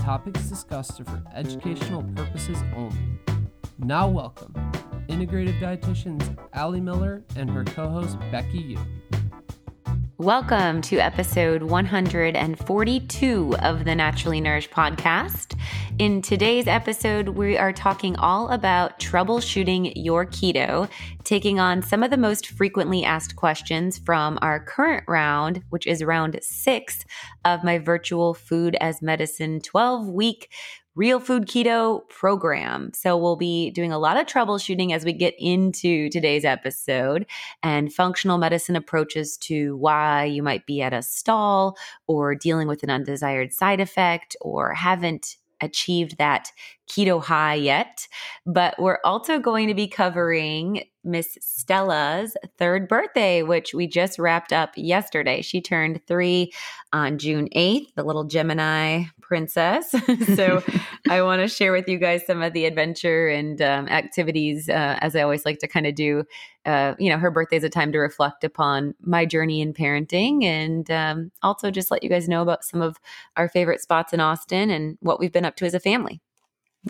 topics discussed are for educational purposes only. Now, welcome integrative dietitians Ali Miller and her co host Becky Yu. Welcome to episode 142 of the Naturally Nourished podcast. In today's episode, we are talking all about troubleshooting your keto, taking on some of the most frequently asked questions from our current round, which is round six of my virtual food as medicine 12 week real food keto program. So we'll be doing a lot of troubleshooting as we get into today's episode and functional medicine approaches to why you might be at a stall or dealing with an undesired side effect or haven't achieved that keto high yet, but we're also going to be covering Miss Stella's third birthday, which we just wrapped up yesterday. She turned three on June 8th, the little Gemini princess. so I want to share with you guys some of the adventure and um, activities, uh, as I always like to kind of do. Uh, you know, her birthday is a time to reflect upon my journey in parenting and um, also just let you guys know about some of our favorite spots in Austin and what we've been up to as a family.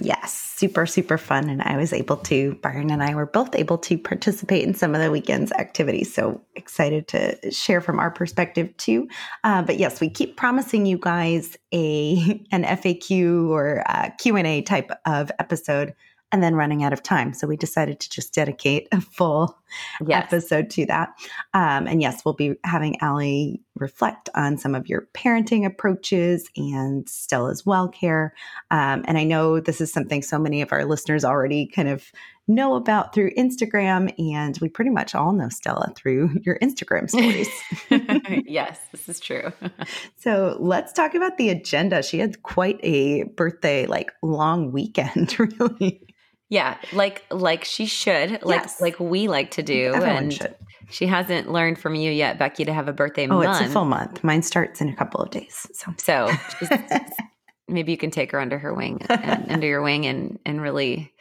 Yes, super, super fun. And I was able to, Byron and I were both able to participate in some of the weekend's activities. So excited to share from our perspective too. Uh, but yes, we keep promising you guys a an FAQ or Q&A type of episode and then running out of time. So we decided to just dedicate a full yes. episode to that. Um, and yes, we'll be having Ali reflect on some of your parenting approaches and Stella's well care. Um, and I know this is something so many of our listeners already kind of know about through Instagram. And we pretty much all know Stella through your Instagram stories. yes, this is true. so let's talk about the agenda. She had quite a birthday, like long weekend, really. Yeah, like like she should, like yes. like we like to do. Everyone and should. She hasn't learned from you yet, Becky, to have a birthday month. oh, month. it's a full month. Mine starts in a couple of days. So so maybe you can take her under her wing, and, under your wing, and and really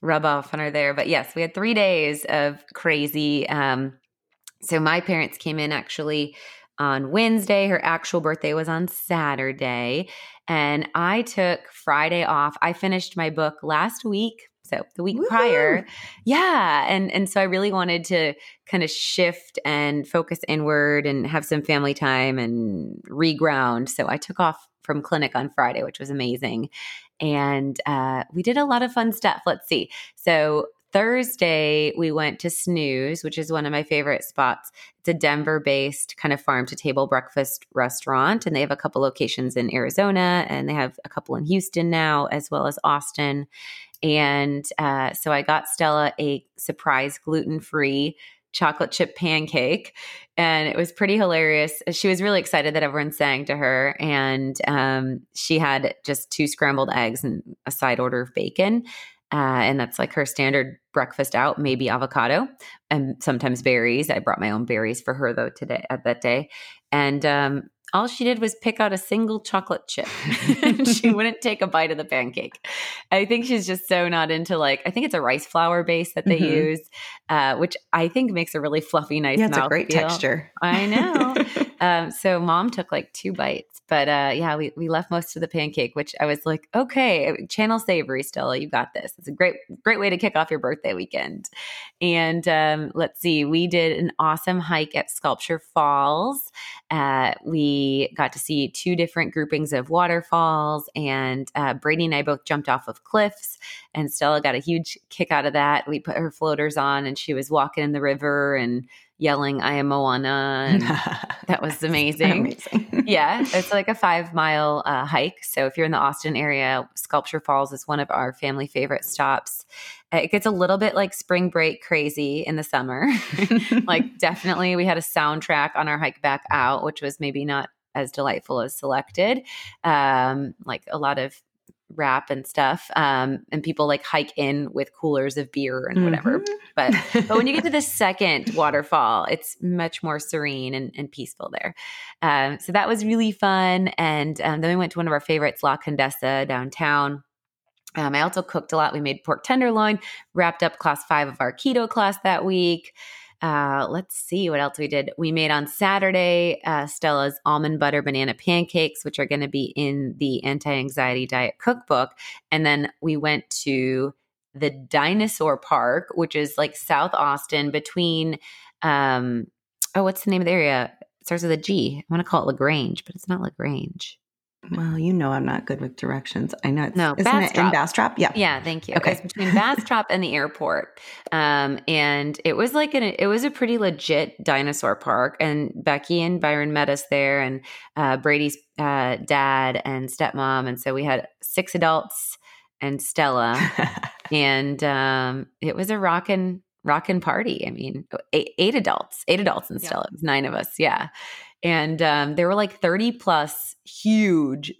rub off on her there. But yes, we had three days of crazy. Um, so my parents came in actually on Wednesday. Her actual birthday was on Saturday. And I took Friday off. I finished my book last week so the week Woo-hoo. prior yeah and and so i really wanted to kind of shift and focus inward and have some family time and reground so i took off from clinic on friday which was amazing and uh, we did a lot of fun stuff let's see so Thursday, we went to Snooze, which is one of my favorite spots. It's a Denver based kind of farm to table breakfast restaurant, and they have a couple locations in Arizona and they have a couple in Houston now, as well as Austin. And uh, so I got Stella a surprise gluten free chocolate chip pancake. And it was pretty hilarious. She was really excited that everyone sang to her. And um, she had just two scrambled eggs and a side order of bacon. Uh, and that's like her standard breakfast out, maybe avocado and sometimes berries. I brought my own berries for her though today at that day. And um, all she did was pick out a single chocolate chip. she wouldn't take a bite of the pancake. I think she's just so not into like I think it's a rice flour base that they mm-hmm. use, uh, which I think makes a really fluffy, nice. Yeah, it's a great feel. texture. I know. um, so mom took like two bites but uh, yeah, we, we left most of the pancake, which I was like, okay, channel savory, Stella, you got this. It's a great, great way to kick off your birthday weekend. And um, let's see, we did an awesome hike at Sculpture Falls. Uh, we got to see two different groupings of waterfalls, and uh, Brady and I both jumped off of cliffs. And Stella got a huge kick out of that. We put her floaters on, and she was walking in the river and yelling "I am Moana." that was amazing. amazing. yeah, it's like a five mile uh, hike. So if you're in the Austin area, Sculpture Falls is one of our family favorite stops. It gets a little bit like spring break crazy in the summer. like definitely, we had a soundtrack on our hike back out, which was maybe not as delightful as selected. Um, like a lot of rap and stuff. Um, and people like hike in with coolers of beer and whatever. Mhm. But but when you get to the second waterfall, it's much more serene and, and peaceful there. Um, so that was really fun. And um, then we went to one of our favorites, La Condesa downtown. Um, I also cooked a lot. We made pork tenderloin, wrapped up class five of our keto class that week. Uh, let's see what else we did. We made on Saturday uh, Stella's almond butter banana pancakes, which are going to be in the anti anxiety diet cookbook. And then we went to the dinosaur park, which is like South Austin between, um, oh, what's the name of the area? It starts with a G. I want to call it LaGrange, but it's not LaGrange. Well, you know I'm not good with directions. I know it's No, isn't it in Bastrop. Bastrop? Yeah. Yeah, thank you. Okay. It's between Bastrop and the airport. Um, and it was like an it was a pretty legit dinosaur park. And Becky and Byron met us there, and uh, Brady's uh, dad and stepmom. And so we had six adults and Stella, and um, it was a rockin' rockin' party. I mean, eight, eight adults, eight adults and Yeah. Stella. It was nine of us. Yeah. And um, there were like 30 plus huge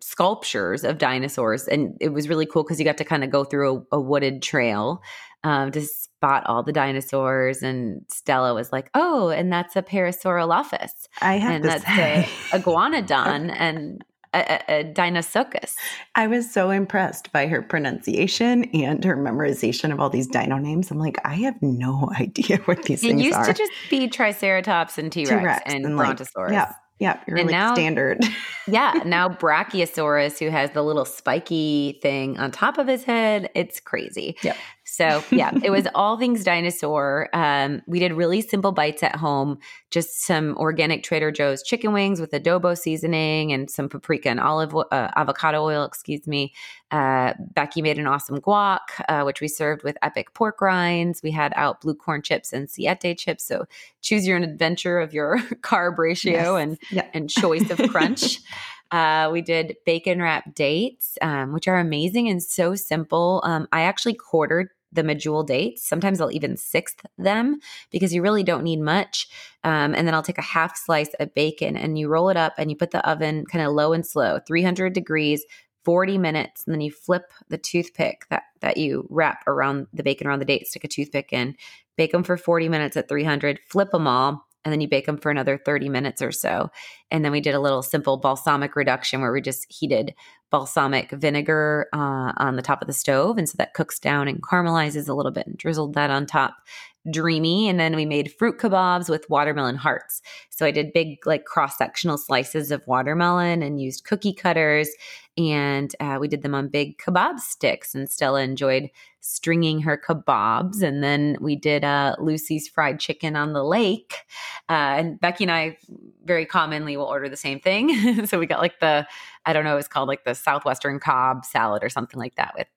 sculptures of dinosaurs. And it was really cool because you got to kind of go through a, a wooded trail um, to spot all the dinosaurs. And Stella was like, oh, and that's a Parasaurolophus. I have And to that's say, a iguanodon and a, a, Deinosuchus. I was so impressed by her pronunciation and her memorization of all these dino names. I'm like, I have no idea what these It things are. It used to just be Triceratops and T Rex T-Rex and, and, like, Brontosaurus. yeah, yeah, you're And like now- standard. yeah, now Brachiosaurus, who has the little spiky thing on top of his head, it's crazy. Yep. So yeah, it was all things dinosaur. Um, we did really simple bites at home, just some organic Trader Joe's chicken wings with adobo seasoning and some paprika and olive uh, avocado oil. Excuse me. Uh, Becky made an awesome guac, uh, which we served with epic pork rinds. We had out blue corn chips and siete chips. So choose your own adventure of your carb ratio Yes. and Yeah. and choice of crunch. Uh, we did bacon wrap dates, um, which are amazing and so simple. Um, I actually quartered the medjool dates. Sometimes I'll even sixth them because you really don't need much. Um, and then I'll take a half slice of bacon and you roll it up and you put the oven kind of low and slow, 300 degrees, 40 minutes. And then you flip the toothpick that, that you wrap around the bacon around the date, stick a toothpick in, bake them for 40 minutes at 300, flip them all. And then you bake them for another 30 minutes or so. And then we did a little simple balsamic reduction where we just heated balsamic vinegar uh, on the top of the stove. And so that cooks down and caramelizes a little bit and drizzled that on top. Dreamy. And then we made fruit kebabs with watermelon hearts. So I did big, like cross sectional slices of watermelon and used cookie cutters. And uh, we did them on big kebab sticks. And Stella enjoyed stringing her kebabs. And then we did uh, Lucy's fried chicken on the lake. Uh, and Becky and I very commonly will order the same thing. so we got like the, I don't know, it's called like the Southwestern Cobb salad or something like that with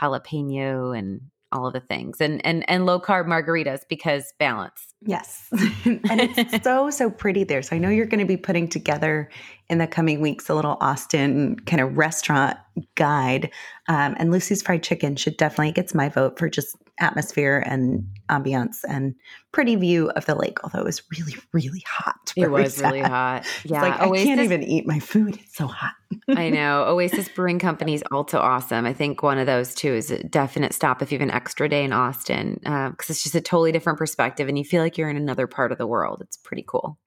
jalapeno and all of the things and and and low carb margaritas because balance. Yes. and it's so, so pretty there. So I know you're going to be putting together in the coming weeks a little Austin kind of restaurant guide. Um, and Lucy's Fried Chicken should definitely gets my vote for just atmosphere and ambiance and pretty view of the lake, although it was really, really hot. It was really hot. It's Yeah, like, I can't even eat my food. It's so hot. I know. Oasis Brewing Company is also awesome. I think one of those too is a definite stop if you have an extra day in Austin because it's just a totally different perspective and you feel like you're in another part of the world. It's pretty cool.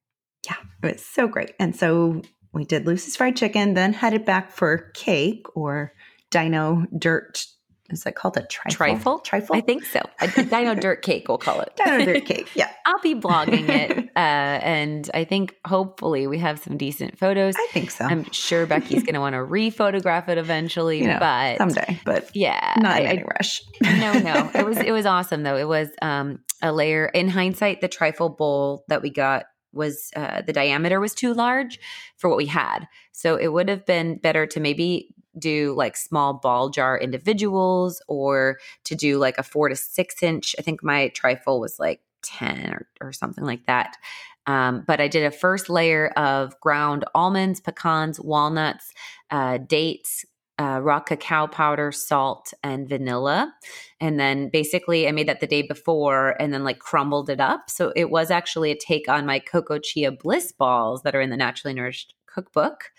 Yeah, it was so great. And so we did Lucy's Fried Chicken, then headed back for cake or dino dirt. Is that called a trifle? Trifle? Trifle? I think so. A, dino dirt cake, we'll call it. dino dirt cake. Yeah, I'll be blogging it. Uh, and I think hopefully we have some decent photos. I think so. I'm sure Becky's going to want to re-photograph it eventually, You know, but Someday, but yeah, not in I- any rush. no, no. It was it was awesome though. It was um a layer in hindsight, the trifle bowl that we got was uh, the diameter was too large for what we had. So it would have been better to maybe do like small ball jar individuals or to do like a four to six inch. I think my trifle was like 10 or, or something like that. Um, but I did a first layer of ground almonds, pecans, walnuts, uh, dates, uh, raw cacao powder, salt, and vanilla. And then basically, I made that the day before and then like crumbled it up. So it was actually a take on my cocoa chia bliss balls that are in the Naturally Nourished cookbook.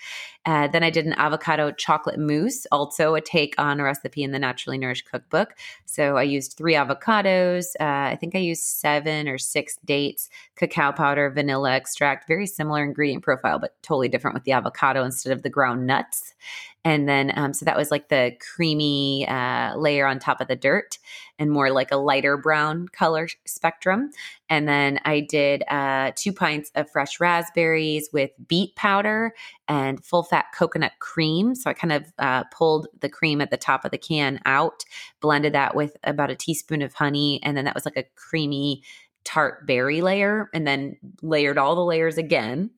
Uh, then I did an avocado chocolate mousse, also a take on a recipe in the Naturally Nourished cookbook. So I used three avocados. Uh, I think I used seven or six dates, cacao powder, vanilla extract, very similar ingredient profile, but totally different with the avocado instead of the ground nuts. And then, um, so that was like the creamy uh, layer on top of the dirt and more like a lighter brown color spectrum. And then I did uh, two pints of fresh raspberries with beet powder and full fat coconut cream. So I kind of uh, pulled the cream at the top of the can out, blended that with about a teaspoon of honey. And then that was like a creamy tart berry layer and then layered all the layers again.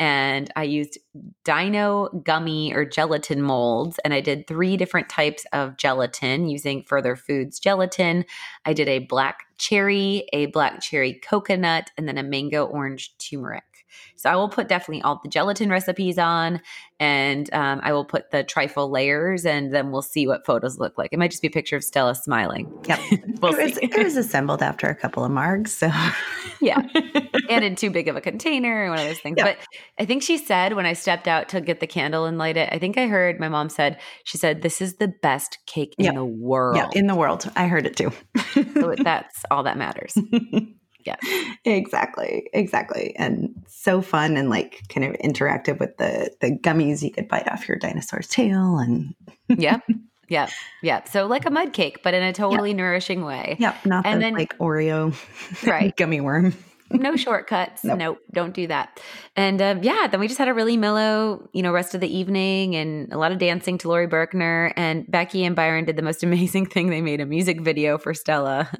And I used dino gummy or gelatin molds. And I did three different types of gelatin using Further Foods gelatin. I did a black cherry, a black cherry coconut, and then a mango orange turmeric. So I will put definitely all the gelatin recipes on and um, I will put the trifle layers and then we'll see what photos look like. It might just be a picture of Stella smiling. Yep. we'll it, was, it, was, assembled after a couple of margs. So, yeah. And in too big of a container, one of those things. Yep. But I think she said when I stepped out to get the candle and light it, I think I heard my mom said, she said, this is the best cake in the world. Yeah, in the world. I heard it too. so that's all that matters. Yeah. exactly. Exactly. And so fun and like kind of interactive with the the gummies you could bite off your dinosaur's tail and Yeah. Yeah. Yeah. So like a mud cake, but in a totally yep. nourishing way. Yep. Not and the, then, like Oreo right. gummy worm. no shortcuts. Nope. nope. don't do that. And um, yeah, then we just had a really mellow, you know, rest of the evening and a lot of dancing to Laurie Berkner. And Becky and Byron did the most amazing thing. They made a music video for Stella.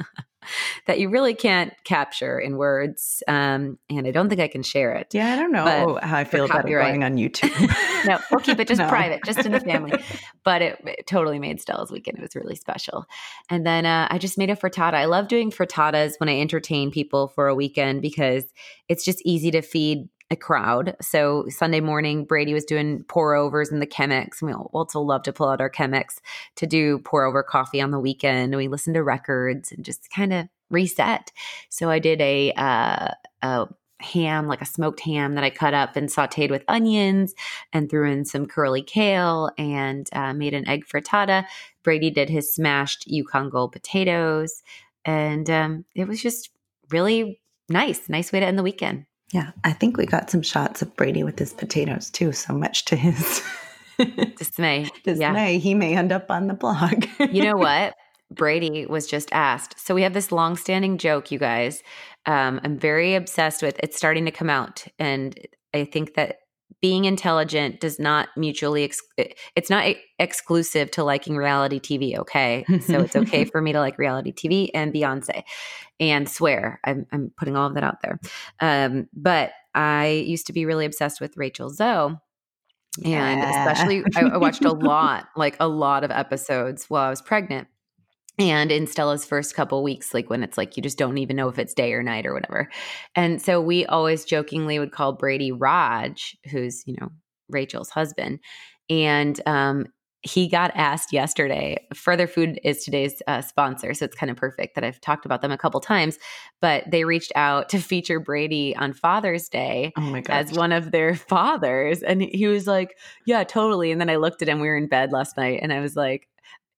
that you really can't capture in words. Um, and I don't think I can share it. Yeah, I don't know how I feel about it going on YouTube. no, we'll keep it just no. private, just in the family. But it, it, totally made Stella's weekend. It was really special. And then uh, I just made a frittata. I love doing frittatas when I entertain people for a weekend because it's just easy to feed a crowd. So Sunday morning, Brady was doing pour overs in the Chemex. And we also love to pull out our Chemex to do pour over coffee on the weekend. We listen to records and just kind of reset. So I did a, uh, a ham, like a smoked ham that I cut up and sauteed with onions and threw in some curly kale and uh, made an egg frittata. Brady did his smashed Yukon Gold potatoes. And um, it was just really nice, nice way to end the weekend. Yeah, I think we got some shots of Brady with his potatoes too, so much to his dismay. dismay. Yeah. He may end up on the blog. you know what? Brady was just asked. So we have this long-standing joke, you guys. Um, I'm very obsessed with. It's starting to come out, and I think that being intelligent does not mutually ex- it's not exclusive to liking reality tv okay? So it's okay for me to like reality tv and beyonce and swear. I'm, I'm putting all of that out there. Um, but i used to be really obsessed with rachel zoe and yeah. especially I, I watched a lot like a lot of episodes while i was pregnant and in Stella's first couple weeks, like when it's like you just don't even know if it's day or night or whatever. And so we always jokingly would call Brady Raj, who's, you know, Rachel's husband. And um, he got asked yesterday. Further Food is today's uh, sponsor, so it's kind of perfect that I've talked about them a couple times. But they reached out to feature Brady on Father's Day oh as one of their fathers, and he was like, "Yeah, totally." And then I looked at him. We were in bed last night, and I was like,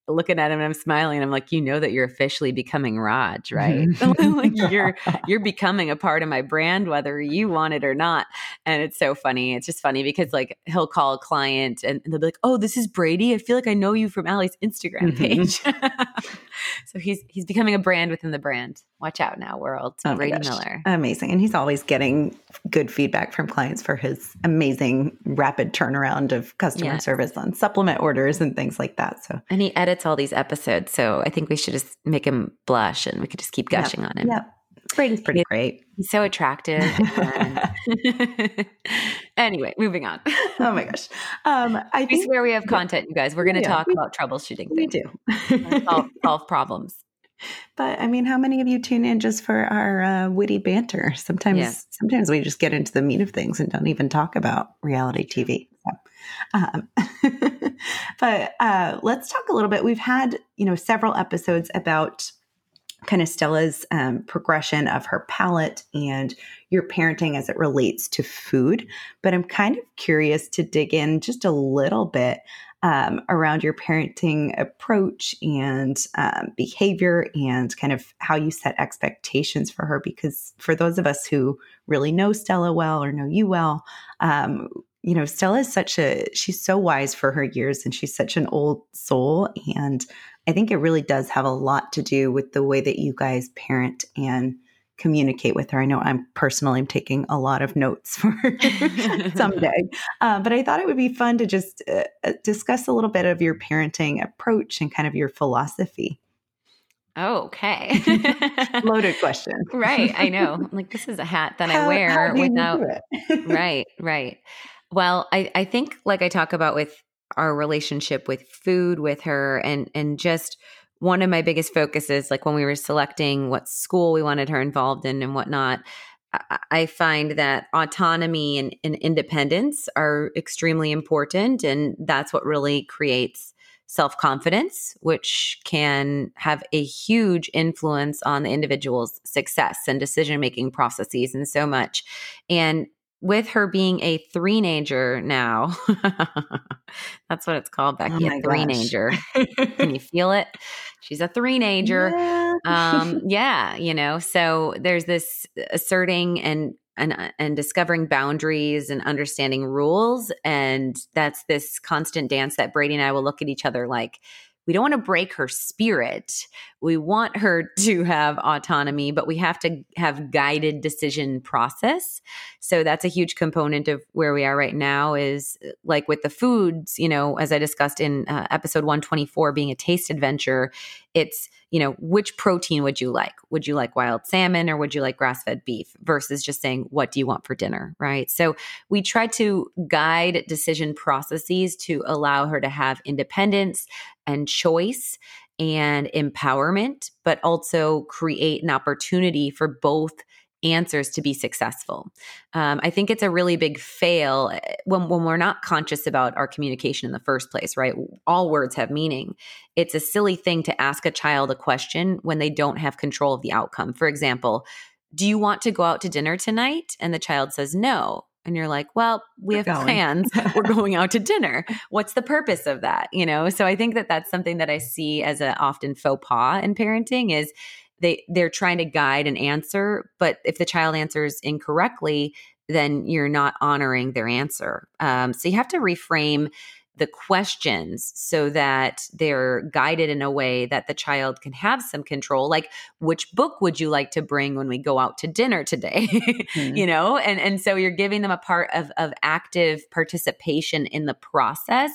looking at him and I'm smiling. I'm like, you know that you're officially becoming Raj, right? like you're you're becoming a part of my brand, whether you want it or not. And it's so funny. It's just funny because like he'll call a client and, they'll be like, Oh, this is Brady. I feel like I know you from Ali's Instagram mm-hmm. page. so he's he's becoming a brand within the brand. Watch out now, world. Oh Brady Miller. Amazing. And he's always getting good feedback from clients for his amazing rapid turnaround of customer yeah. service on supplement orders and things like that. So and he edits edits all these episodes. So I think we should just make him blush and we could just keep gushing yeah. on him. Yeah. Brady's pretty he's, great. He's so attractive. anyway, moving on. oh my gosh. Um, I we swear we have content, you guys. We're going to yeah, talk we, about troubleshooting We do. solve, solve problems. But I mean, how many of you tune in just for our uh, witty banter? Sometimes, yeah. sometimes we just get into the meat of things and don't even talk about reality TV. Um, but uh, let's talk a little bit. We've had, you know, several episodes about kind of Stella's um, progression of her palate and your parenting as it relates to food. But I'm kind of curious to dig in just a little bit um, around your parenting approach and um, behavior and kind of how you set expectations for her. Because for those of us who really know Stella well or know you well, um, you know, Stella is such a, she's so wise for her years and she's such an old soul. And I think it really does have a lot to do with the way that you guys parent and communicate with her. I know I'm personally I'm taking a lot of notes for someday, uh, but I thought it would be fun to just uh, uh, discuss a little bit of your parenting approach and kind of your philosophy. Oh, okay. Loaded question. right. I know. Like this is a hat that how, I wear without. right. Right. Well, I, I think like I talk about with our relationship with food with her and and just one of my biggest focuses, like when we were selecting what school we wanted her involved in and whatnot, I find that autonomy and, and, independence are extremely important. And that's what really creates self confidence, which can have a huge influence on the individual's success and decision making processes and so much. And with her being a three nager now, that's what it's called, Becky, oh a three nager. Can you feel it? She's a three nager. Yeah. um, yeah, you know, so there's this asserting and and and discovering boundaries and understanding rules and that's this constant dance that Brady and I will look at each other like we don't want to break her spirit. We want her to have autonomy, but we have to have guided decision process. So that's a huge component of where we are right now is uh, like with the foods, you know, as I discussed in uh, episode 124 being a taste adventure, it's you know, which protein would you like? Would you like wild salmon or would you like grass fed beef versus just saying, what do you want for dinner? Right. So we try to guide decision processes to allow her to have independence and choice and empowerment, but also create an opportunity for both answers to be successful. Um, I think it's a really big fail eh, when, when we're not conscious about our communication in the first place, right? All words have meaning. It's a silly thing to ask a child a question when they don't have control of the outcome. For example, do you want to go out to dinner tonight? And the child says no. And you're like, well, we have plans. We're going out to dinner. What's the purpose of that? You know, so I think that that's something that I see as an often faux pas in parenting is they they're trying to guide an answer but if the child answers incorrectly then you're not honoring their answer. Um, so you have to reframe the questions so that they're guided in a way that the child can have some control like which book would you like to bring when we go out to dinner today? Mm-hmm. you know and and so you're giving them a part of of active participation in the process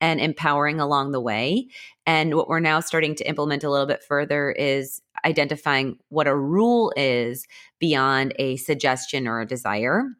and empowering along the way. And what we're now starting to implement a little bit further is identifying what a rule is beyond a suggestion or a desire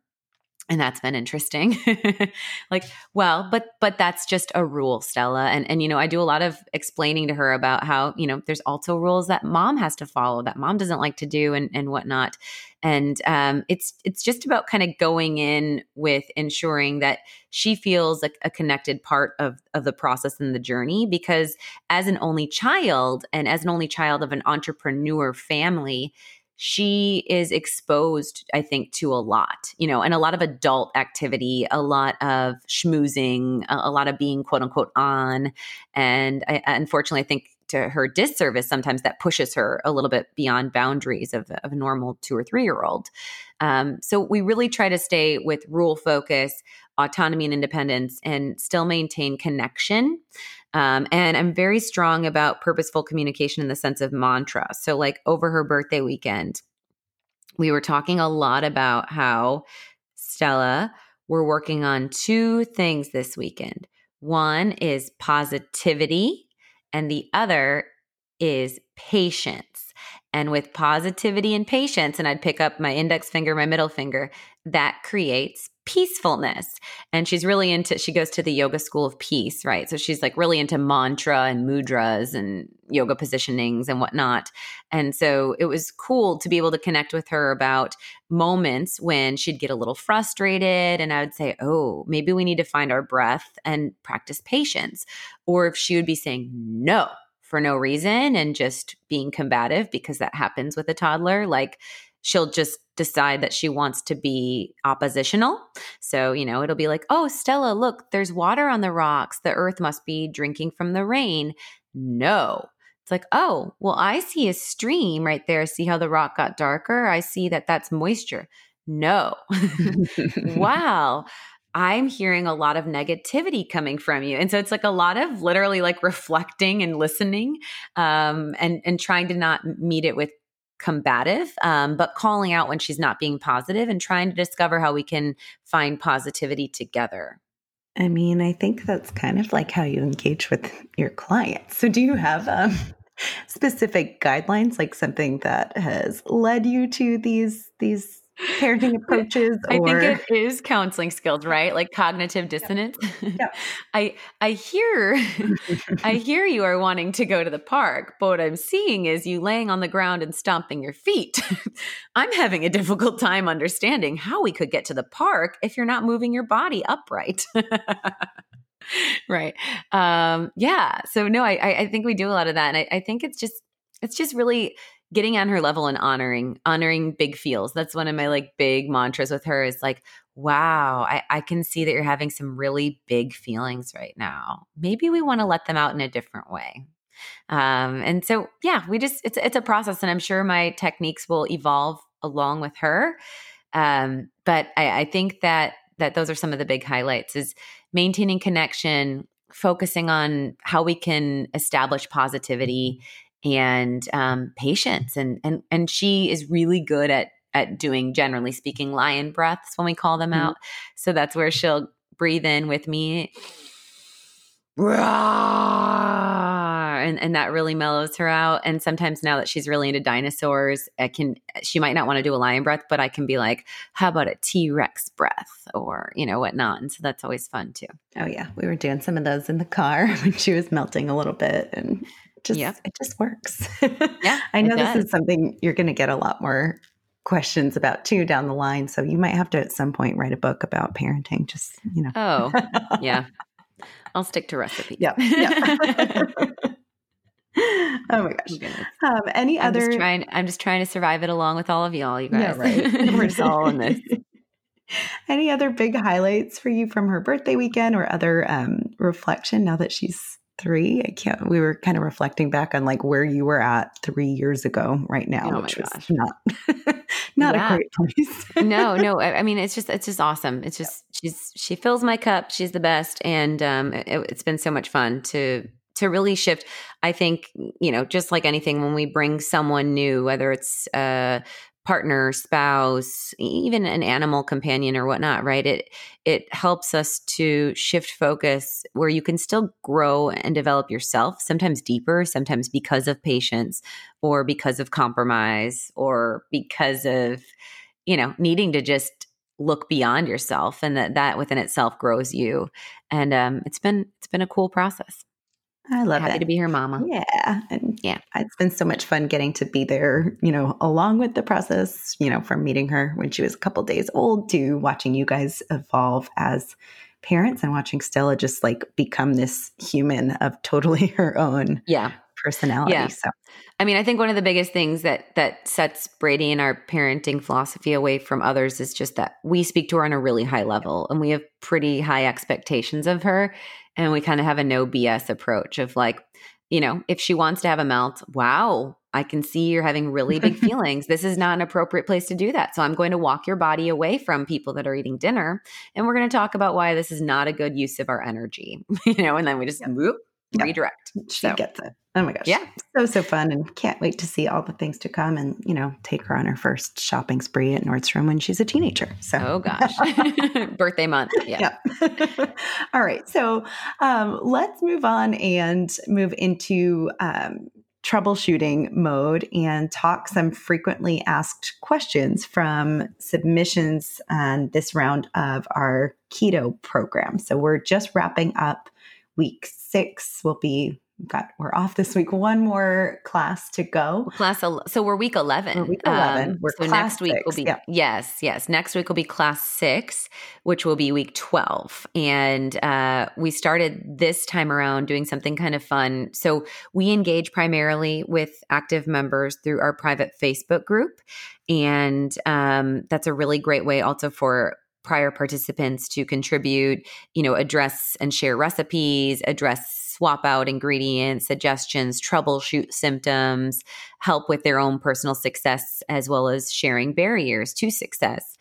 and that's been interesting. Like well but but that's just a rule stella. And and you know i do a lot of explaining to her about how you know there's also rules that mom has to follow that mom doesn't like to do and and whatnot. And um, it's it's just about kind of going in with ensuring that she feels like a connected part of of the process and the journey because as an only child and as an only child of an entrepreneur family she is exposed, I think, to a lot, you know, and a lot of adult activity, a lot of schmoozing, a, a lot of being quote unquote on. And I, unfortunately, I think to her disservice, sometimes that pushes her a little bit beyond boundaries of, of a normal two or three year old. Um, so we really try to stay with rule focus, autonomy and independence, and still maintain connection. Um, and I'm very strong about purposeful communication in the sense of mantra. So, like over her birthday weekend, we were talking a lot about how Stella, we're working on two things this weekend. One is positivity, and the other is patience. And with positivity and patience, and I'd pick up my index finger, my middle finger, that creates peacefulness. And she's really into, she goes to the yoga school of peace, right? So she's like really into mantra and mudras and yoga positionings and whatnot. And so it was cool to be able to connect with her about moments when she'd get a little frustrated. And I would say, oh, maybe we need to find our breath and practice patience. Or if she would be saying, no, for no reason and just being combative because that happens with a toddler. Like she'll just decide that she wants to be oppositional. So, you know, it'll be like, oh, Stella, look, there's water on the rocks. The earth must be drinking from the rain. No. It's like, oh, well, I see a stream right there. See how the rock got darker? I see that that's moisture. No. wow. I'm hearing a lot of negativity coming from you. And so it's like a lot of literally like reflecting and listening um, and, and trying to not meet it with combative, um, but calling out when she's not being positive and trying to discover how we can find positivity together. I mean, I think that's kind of like how you engage with your clients. So, do you have um, specific guidelines, like something that has led you to these these parenting approaches or... I think it is counseling skills, right? Like cognitive dissonance. Yeah. yeah. I I hear I hear you are wanting to go to the park, but what I'm seeing is you laying on the ground and stomping your feet. I'm having a difficult time understanding how we could get to the park if you're not moving your body upright. right. Um, yeah. So no, I I think we do a lot of that. And I, I think it's just it's just really getting on her level and honoring honoring big feels. That's one of my like big mantras with her is like wow I, I can see that you're having some really big feelings right now. Maybe we want to let them out in a different way. Um, and so yeah we just it's it's a process and i'm sure my techniques will evolve along with her. Um, but I, I think that that those are some of the big highlights is maintaining connection focusing on how we can establish positivity and um, patience and and and she is really good at at doing generally speaking lion breaths when we call them mm-hmm. out. So that's where she'll breathe in with me. And, and that really mellows her out and sometimes now that she's really into dinosaurs i can she might not want to do a lion breath but i can be like how about a t-rex breath? or you know whatnot and so that's always fun too. Oh yeah. We were doing some of those in the car when she was melting a little bit and just yep. it just works. Yeah. I know this is something you're going to get a lot more questions about too down the line. So you might have to at some point write a book about parenting. Just you know. Oh, yeah. I'll stick to recipes. Yeah. yeah. oh my gosh. Um, any I'm other? Just trying, I'm just trying to survive it along with all of y'all. You guys. Yeah, right. We're just all in this. any other big highlights for you from her birthday weekend or other um, reflection now that she's three. I can't. We were kind of reflecting back on like where you were at three years ago, right now, oh which was gosh. not not yeah. a great place. no, no. I, I, mean, it's just it's just awesome. It's just she's she fills my cup. She's the best, and um, it, it's been so much fun to to really shift. I think you know, just like anything, when we bring someone new, whether it's uh partner, spouse, even an animal companion or whatnot, right? It it helps us to shift focus where you can still grow and develop yourself, sometimes deeper, sometimes because of patience or because of compromise or because of, you know, needing to just look beyond yourself and that that within itself grows you. And um it's been it's been a cool process. I love it. Happy it. to be here, Mama. Yeah, and yeah, it's been so much fun getting to be there. You know, along with the process. You know, from meeting her when she was a couple days old to watching you guys evolve as parents and watching Stella just like become this human of totally her own. Yeah. Personality. Yeah. So, I mean, I think one of the biggest things that that sets Brady and our parenting philosophy away from others is just that we speak to her on a really high level, and we have pretty high expectations of her and we kind of have a no BS approach of like, you know, if she wants to have a melt, wow, I can see you're having really big feelings. This is not an appropriate place to do that. So I'm going to walk your body away from people that are eating dinner. And we're going to talk about why this is not a good use of our energy, you know, and then we just yep. whoop, yep. redirect. She so. gets it. Oh my gosh. Yeah. So, so fun. And can't wait to see all the things to come and, you know, take her on her first shopping spree at Nordstrom when she's a teenager. So, oh gosh. Birthday month. Yeah. yeah. all right. So, um, let's move on and move into um, troubleshooting mode and talk some frequently asked questions from submissions on this round of our keto program. So, we're just wrapping up week six will be got we're off this week. One more class to go. Class so we're week eleven. We're week eleven. Um, we're so next week six. will be yeah. yes, yes. Next week will be class six, which will be week twelve. And uh, we started this time around doing something kind of fun. So we engage primarily with active members through our private Facebook group, and um, that's a really great way also for prior participants to contribute, you know, address and share recipes, address swap out ingredients, suggestions, troubleshoot symptoms, help with their own personal success, as well as sharing barriers to success.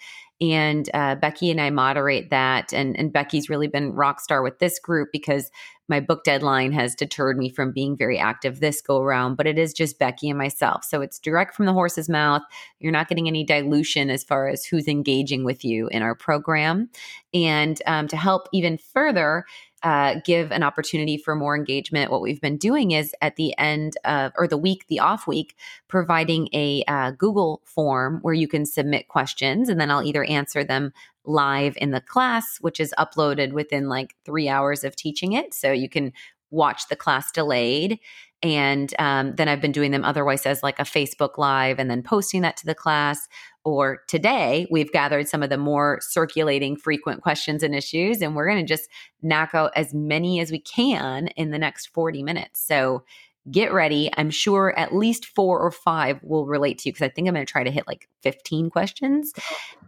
And uh, Becky and I moderate that. And, and Becky's really been rock star with this group because my book deadline has deterred me from being very active this go around, but it is just Becky and myself. So it's direct from the horse's mouth. You're not getting any dilution as far as who's engaging with you in our program. And um, to help even further, uh, give an opportunity for more engagement, what we've been doing is at the end of or the week, the off week, providing a uh, Google form where you can submit questions, and then I'll either answer them live in the class, which is uploaded within like three hours of teaching it, so you can watch the class delayed. And um, then I've been doing them otherwise as like a Facebook Live and then posting that to the class. Or today we've gathered some of the more circulating frequent questions and issues and we're going to just knock out as many as we can in the next 40 minutes. So get ready. I'm sure at least four or five will relate to you because i think i'm going to try to hit like 15 questions.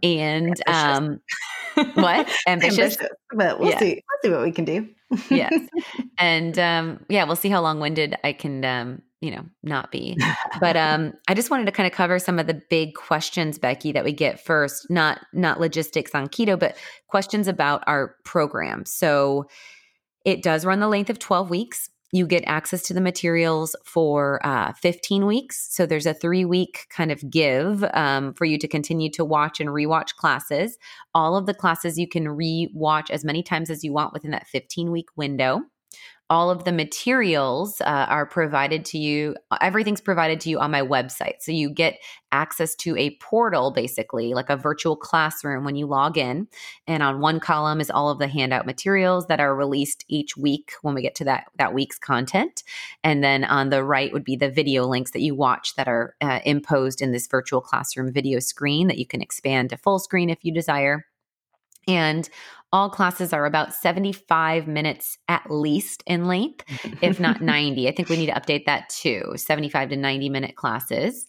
And um what? Ambitious, ambitious but we'll yeah. see. We'll see what we can do yes. And um yeah we'll see how long-winded i can um you know not be. But um i just wanted to kind of cover some of the big questions becky that we get first not not logistics on keto but questions about our program. So it does run the length of 12 weeks you get access to the materials for uh, 15 weeks. So there's a three week kind of give um, for you to continue to watch and rewatch classes. All of the classes you can rewatch as many times as you want within that 15 week window all of the materials uh, are provided to you everything's provided to you on my website. So you get access to a portal basically like a virtual classroom when you log in. And on one column is all of the handout materials that are released each week when we get to that that week's content. And then on the right would be the video links that you watch that are uh, imposed in this virtual classroom video screen that you can expand to full screen if you desire. And all classes are about 75 minutes at least in length, if not 90. I think we need to update that too 75 to 90 minute classes.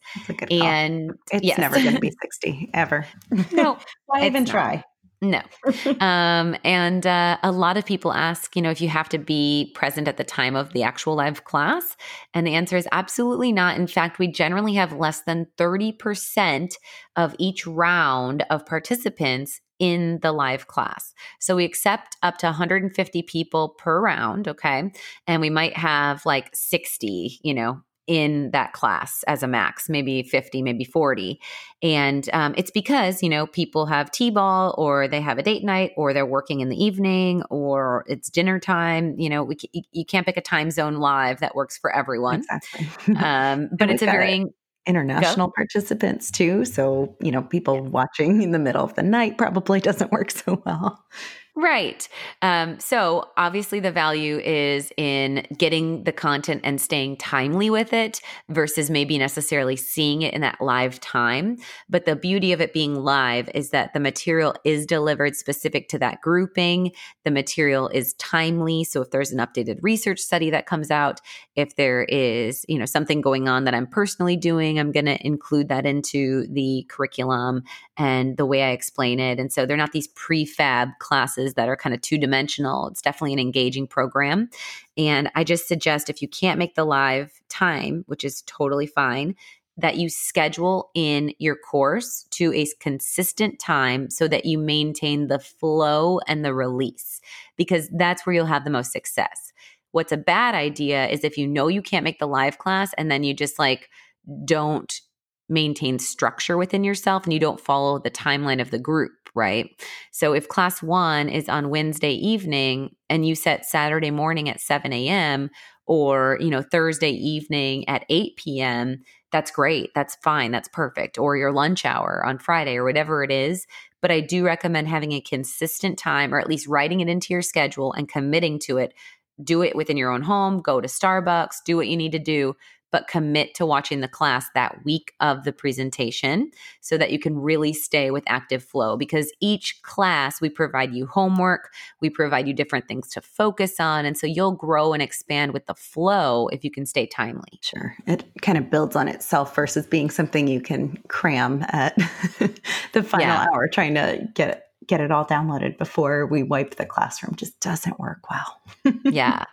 and call. it's yes. never going to be 60 ever. No, why even not. try? No. um, and uh, a lot of people ask, you know, if you have to be present at the time of the actual live class. And the answer is absolutely not. In fact, we generally have less than 30% of each round of participants in the live class. So we accept up to 150 people per round, okay? And we might have like 60, you know, in that class as a max, maybe 50, maybe 40. And um, it's because, you know, people have T ball or they have a date night or they're working in the evening or it's dinner time. You know, we, you can't pick a time zone live that works for everyone. Exactly. Um, but it's a very international Go. participants too. So, you know, people watching in the middle of the night probably doesn't work so well. Right. Um, so obviously, the value is in getting the content and staying timely with it versus maybe necessarily seeing it in that live time. But the beauty of it being live is that the material is delivered specific to that grouping. The material is timely. So if there's an updated research study that comes out, if there is you know something going on that I'm personally doing, I'm going to include that into the curriculum and the way I explain it. And so they're not these prefab classes classes that are kind of two dimensional. It's definitely an engaging program. And I just suggest if you can't make the live time, which is totally fine, that you schedule in your course to a consistent time so that you maintain the flow and the release, because that's where you'll have the most success. What's a bad idea is if you know you can't make the live class and then you just like don't maintain structure within yourself and you don't follow the timeline of the group right? So if class one is on Wednesday evening and you set Saturday morning at 7 a.m. or, you know, Thursday evening at 8 p.m., that's great. That's fine. That's perfect. Or your lunch hour on Friday or whatever it is. But I do recommend having a consistent time or at least writing it into your schedule and committing to it do it within your own home, go to Starbucks, do what you need to do, but commit to watching the class that week of the presentation so that you can really stay with active flow. Because each class, we provide you homework, we provide you different things to focus on. And so you'll grow and expand with the flow if you can stay timely. Sure. It kind of builds on itself versus being something you can cram at the final yeah. hour, trying to get get it all downloaded before we wipe the classroom just doesn't work well. yeah.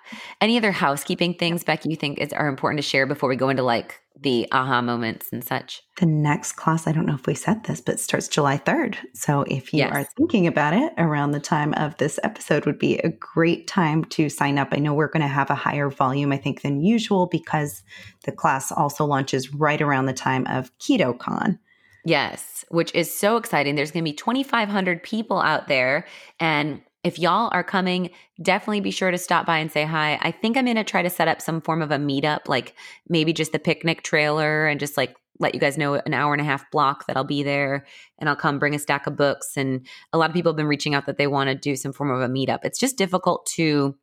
Any other housekeeping things, Becky, you think is are important to share before we go into like the aha moments and such? The next class, I don't know if we said this, but starts July 3rd. So if you yes. are thinking about it around the time of this episode would be a great time to sign up. I know we're going to have a higher volume, I think, than usual because the class also launches right around the time of KetoCon. Yes, which is so exciting. There's going to be 2,500 people out there. And if y'all are coming, definitely be sure to stop by and say hi. I think I'm going to try to set up some form of a meetup, like maybe just the picnic trailer and just like let you guys know an hour and a half block that I'll be there and I'll come bring a stack of books. And a lot of people have been reaching out that they want to do some form of a meetup. It's just difficult to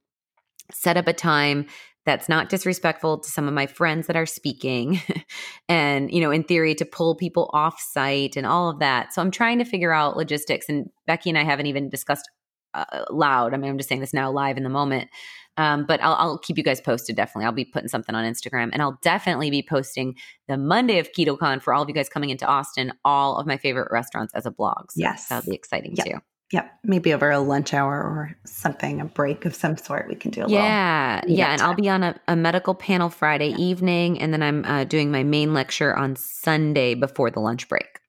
set up a time that's not disrespectful to some of my friends that are speaking and you know in theory to pull people off site and all of that. So i'm trying to figure out logistics and becky and i haven't even discussed uh, loud i mean i'm just saying this now live in the moment um, but I'll, I'll, keep you guys posted definitely. I'll be putting something on instagram and i'll definitely be posting the monday of ketocon for all of you guys coming into austin all of my favorite restaurants as a blog. So yes. that'll be exciting yep. too Yep. Maybe over a lunch hour or something, a break of some sort, we can do a yeah, little. Yeah. And I'll be on a, a medical panel Friday yeah. evening. And then I'm uh, doing my main lecture on Sunday before the lunch break.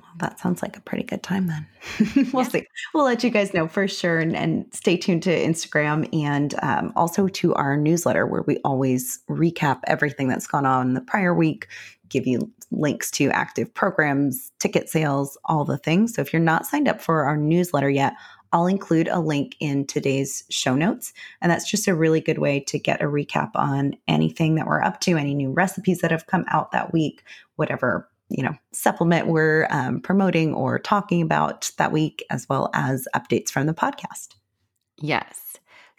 Well, that sounds like a pretty good time then. we'll yeah. see. We'll let you guys know for sure. And, and stay tuned to Instagram and um, also to our newsletter where we always recap everything that's gone on the prior week, give you links to active programs, ticket sales, all the things. So if you're not signed up for our newsletter yet, I'll include a link in today's show notes. And that's just a really good way to get a recap on anything that we're up to, any new recipes that have come out that week, whatever you know supplement we're um, promoting or talking about that week as well as updates from the podcast yes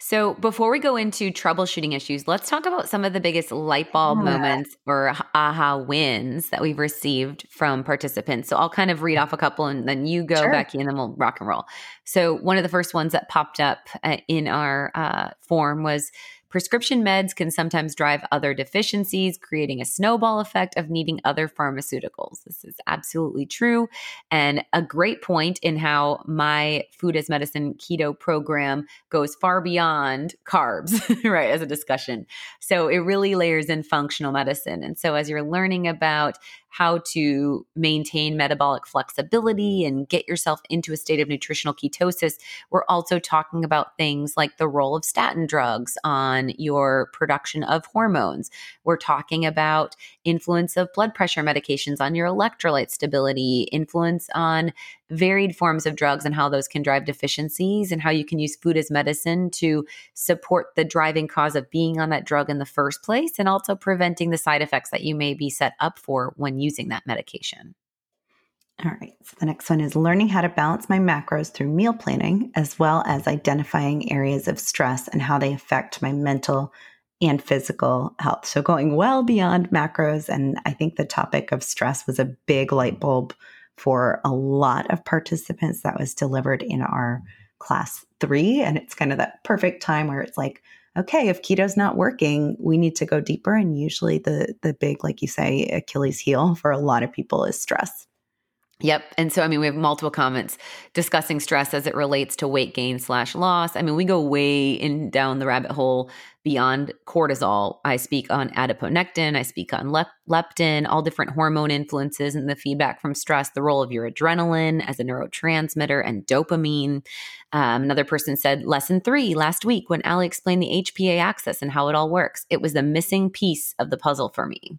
so, before we go into troubleshooting issues, let's talk about some of the biggest light bulb yeah. moments or aha wins that we've received from participants. So, I'll kind of read off a couple and then you go, sure. Becky, and then we'll rock and roll. So, one of the first ones that popped up uh, in our uh, form was Prescription meds can sometimes drive other deficiencies, creating a snowball effect of needing other pharmaceuticals. This is absolutely true. And a great point in how my food as medicine keto program goes far beyond carbs, right, as a discussion. So it really layers in functional medicine. And so as you're learning about how to maintain metabolic flexibility and get yourself into a state of nutritional ketosis, we're also talking about things like the role of statin drugs on your production of hormones. We're talking about influence of blood pressure medications on your electrolyte stability, influence on varied forms of drugs and how those can drive deficiencies and how you can use food as medicine to support the driving cause of being on that drug in the first place and also preventing the side effects that you may be set up for when using that medication. All right. So the next one is learning how to balance my macros through meal planning, as well as identifying areas of stress and how they affect my mental and physical health. So going well beyond macros. And I think the topic of stress was a big light bulb for a lot of participants that was delivered in our class three. And it's kind of that perfect time where it's like, okay, if keto's not working, we need to go deeper. And usually the the big, like you say, Achilles heel for a lot of people is stress. Yep. And so, I mean, we have multiple comments discussing stress as it relates to weight gain slash loss. I mean, we go way in down the rabbit hole beyond cortisol. I speak on adiponectin, I speak on lep- leptin, all different hormone influences and the feedback from stress, the role of your adrenaline as a neurotransmitter, and dopamine. Um, another person said, Lesson three last week when Ali explained the HPA axis and how it all works. It was the missing piece of the puzzle for me.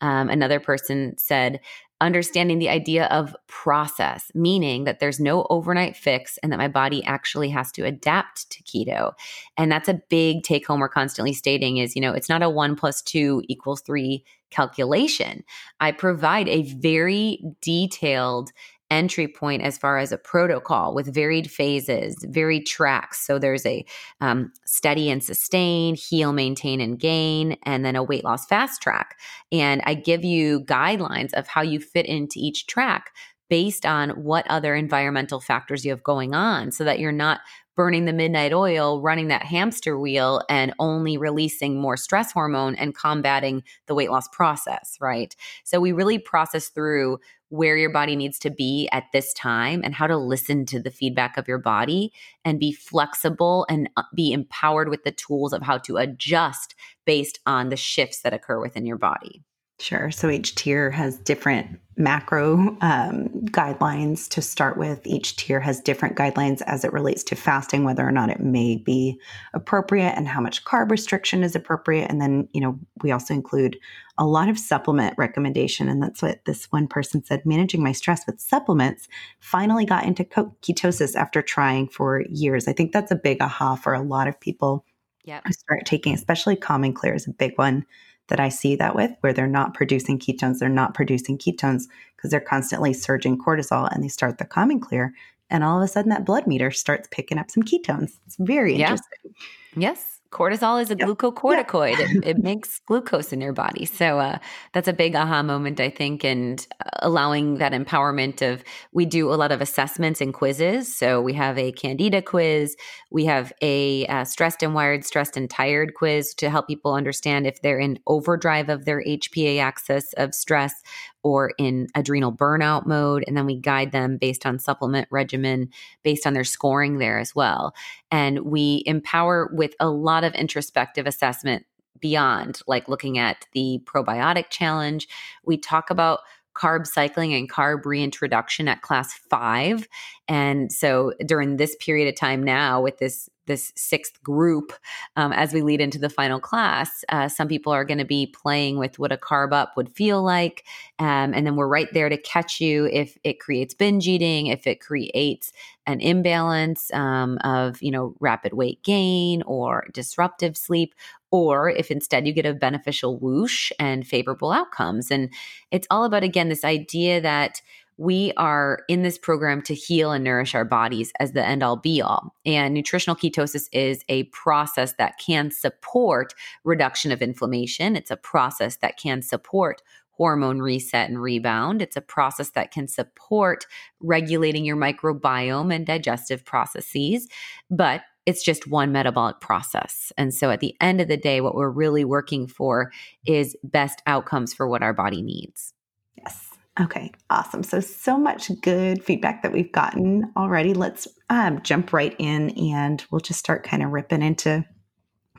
Um, another person said, understanding the idea of process, meaning that there's no overnight fix and that my body actually has to adapt to keto. And that's a big take home we're constantly stating is, you know, it's not a one plus two equals three calculation. I provide a very detailed entry point as far as a protocol with varied phases, varied tracks. So there's a um, steady and sustain, heal, maintain, and gain, and then a weight loss fast track. And I give you guidelines of how you fit into each track based on what other environmental factors you have going on so that you're not burning the midnight oil, running that hamster wheel, and only releasing more stress hormone and combating the weight loss process, right? So we really process through where your body needs to be at this time and how to listen to the feedback of your body and be flexible and uh, be empowered with the tools of how to adjust based on the shifts that occur within your body. Sure. So each tier has different macro um, guidelines to start with. Each tier has different guidelines as it relates to fasting, whether or not it may be appropriate and how much carb restriction is appropriate. And then, you know, we also include a lot of supplement recommendation. And that's what this one person said managing my stress with supplements finally got into ketosis after trying for years. I think that's a big aha for a lot of people. Yeah. Start taking, especially Calm and Clear is a big one that I see that with, where they're not producing ketones. They're not producing ketones because they're constantly surging cortisol and they start the Calm and Clear. And all of a sudden, that blood meter starts picking up some ketones. It's very yeah. interesting. Yes. Cortisol is a yep. glucocorticoid. It, it, makes glucose in your body. So uh, that's a big aha moment, I think, and uh, allowing that empowerment of we do a lot of assessments and quizzes. So we have a Candida quiz, we have a uh, stressed and wired, stressed and tired quiz to help people understand if they're in overdrive of their HPA axis of stress or in adrenal burnout mode. And then we guide them based on supplement regimen, based on their scoring there as well. And we empower with a lot of introspective assessment beyond, like looking at the probiotic challenge. We talk about carb cycling and carb reintroduction at class five. And so during this period of time now, with this this sixth group um, as we lead into the final class uh, some people are going to be playing with what a carb up would feel like um, and then we're right there to catch you if it creates binge eating if it creates an imbalance um, of you know rapid weight gain or disruptive sleep or if instead you get a beneficial whoosh and favorable outcomes. And it's all about again this idea that we are in this program to heal and nourish our bodies as the end all be all. And nutritional ketosis is a process that can support reduction of inflammation. It's a process that can support hormone reset and rebound. It's a process that can support regulating your microbiome and digestive processes, but it's just one metabolic process. And so at the end of the day, what we're really working for is best outcomes for what our body needs. Yes. Okay, awesome. So, so much good feedback that we've gotten already. Let's um, jump right in and we'll just start kind of ripping into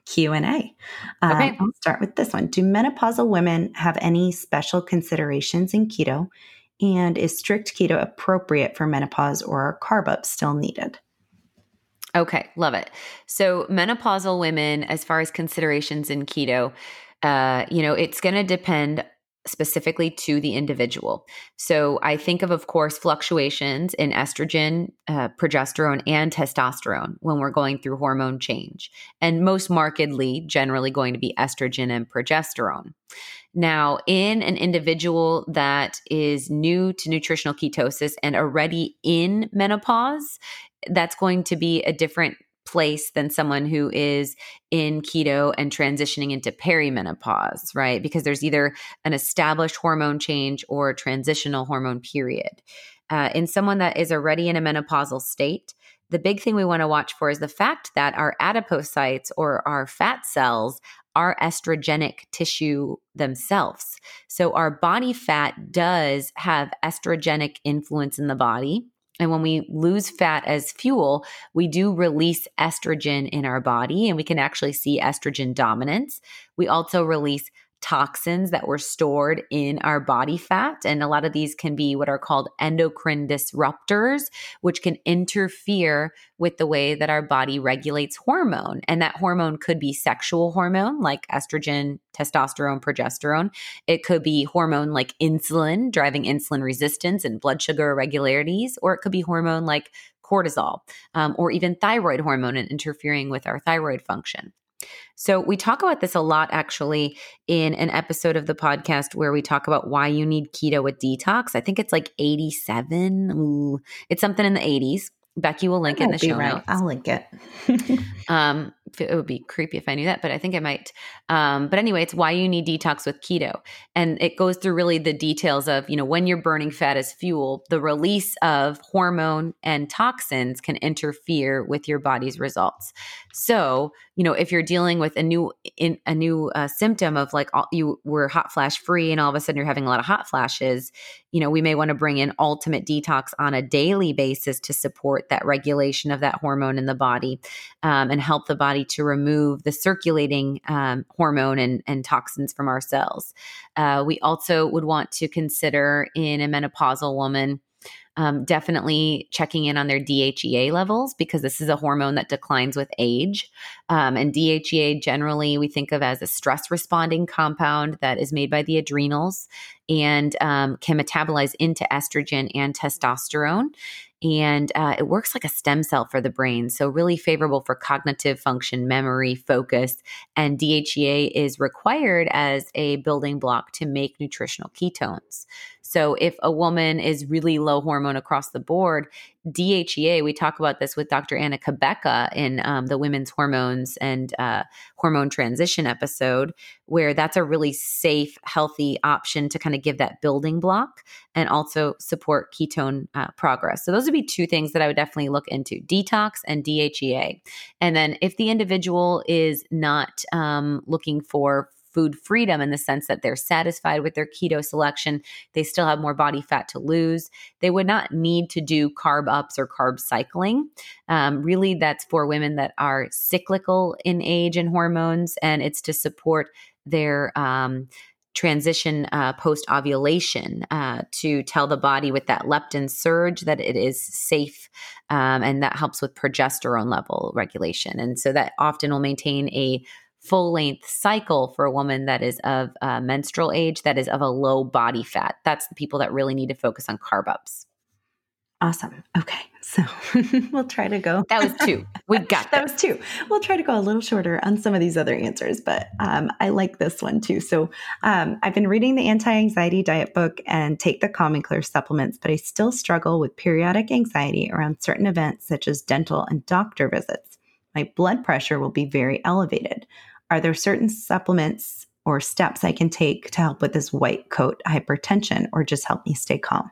Q&A. Uh, okay. I'll start with this one. Do menopausal women have any special considerations in keto? And is strict keto appropriate for menopause or are carb ups still needed? Okay, love it. So, menopausal women, as far as considerations in keto, uh, you know, it's going to depend specifically to the individual. So I think of, of course, fluctuations in estrogen, uh, progesterone, and testosterone when we're going through hormone change, and most markedly, generally going to be estrogen and progesterone. Now, in an individual that is new to nutritional ketosis and already in menopause, that's going to be a different place than someone who is in keto and transitioning into perimenopause, right? Because there's either an established hormone change or transitional hormone period. Uh, in someone that is already in a menopausal state, the big thing we want to watch for is the fact that our adipocytes or our fat cells are estrogenic tissue themselves. So our body fat does have estrogenic influence in the body. And when we lose fat as fuel, we do release estrogen in our body, and we can actually see estrogen dominance. We also release toxins that were stored in our body fat. And a lot of these can be what are called endocrine disruptors, which can interfere with the way that our body regulates hormone. And that hormone could be sexual hormone like estrogen, testosterone, progesterone. It could be hormone like insulin, driving insulin resistance and blood sugar irregularities, or it could be hormone like cortisol um, or even thyroid hormone and interfering with our thyroid function. So, we talk about this a lot actually in an episode of the podcast where we talk about why you need keto with detox. I think it's like 87. Ooh, it's something in the 80s. Becky will link it in the show right. notes. I'll link it. um, it would be creepy if I knew that, but I think I might. Um, but anyway, it's why you need detox with keto. And it goes through really the details of, you know, when you're burning fat as fuel, the release of hormone and toxins can interfere with your body's results. So, you know, if you're dealing with a new in, a new uh, symptom of like all, you were hot flash free and all of a sudden you're having a lot of hot flashes, you know, we may want to bring in ultimate detox on a daily basis to support that regulation of that hormone in the body um, and help the body to remove the circulating um, hormone and, and, toxins from our cells. Uh, we also would want to consider in a menopausal woman um, definitely checking in on their DHEA levels because this is a hormone that declines with age. Um, and DHEA generally we think of as a stress responding compound that is made by the adrenals and um, can metabolize into estrogen and testosterone. And uh, it works like a stem cell for the brain. So, really favorable for cognitive function, memory, focus. And DHEA is required as a building block to make nutritional ketones. So if a woman is really low hormone across the board, DHEA, we talk about this with Dr. Anna Cabeca in um, the women's hormones and uh, hormone transition episode, where that's a really safe, healthy option to kind of give that building block and also support ketone uh, progress. So those would be two things that I would definitely look into detox and DHEA. And then if the individual is not um, looking for food freedom in the sense that they're satisfied with their keto selection. They still have more body fat to lose. They would not need to do carb ups or carb cycling. Um, really, that's for women that are cyclical in age and hormones, and it's to support their um, transition uh, post ovulation uh, to tell the body with that leptin surge that it is safe um, and that helps with progesterone level regulation and so that often will maintain a full length cycle for a woman that is of uh, menstrual age, that is of a low body fat. That's the people that really need to focus on carb ups. Awesome. Okay. So we'll try to go. That was two. We got that. was two. We'll try to go a little shorter on some of these other answers, but um, I like this one too. So um, I've been reading the anti anxiety diet book and take the Calm and Clear supplements, but I still struggle with periodic anxiety around certain events such as dental and doctor visits. My blood pressure will be very elevated. Are there certain supplements or steps I can take to help with this white coat hypertension or just help me stay calm?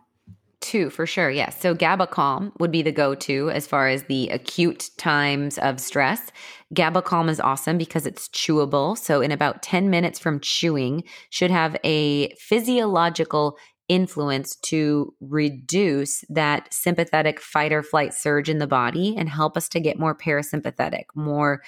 Two for sure. Yes. So GABA Calm would be the go to as far as the acute times of stress. GABA Calm is awesome because it's chewable. So, in about 10 minutes from chewing, should have a physiological influence to reduce that sympathetic fight or flight surge in the body and help us to get more parasympathetic, more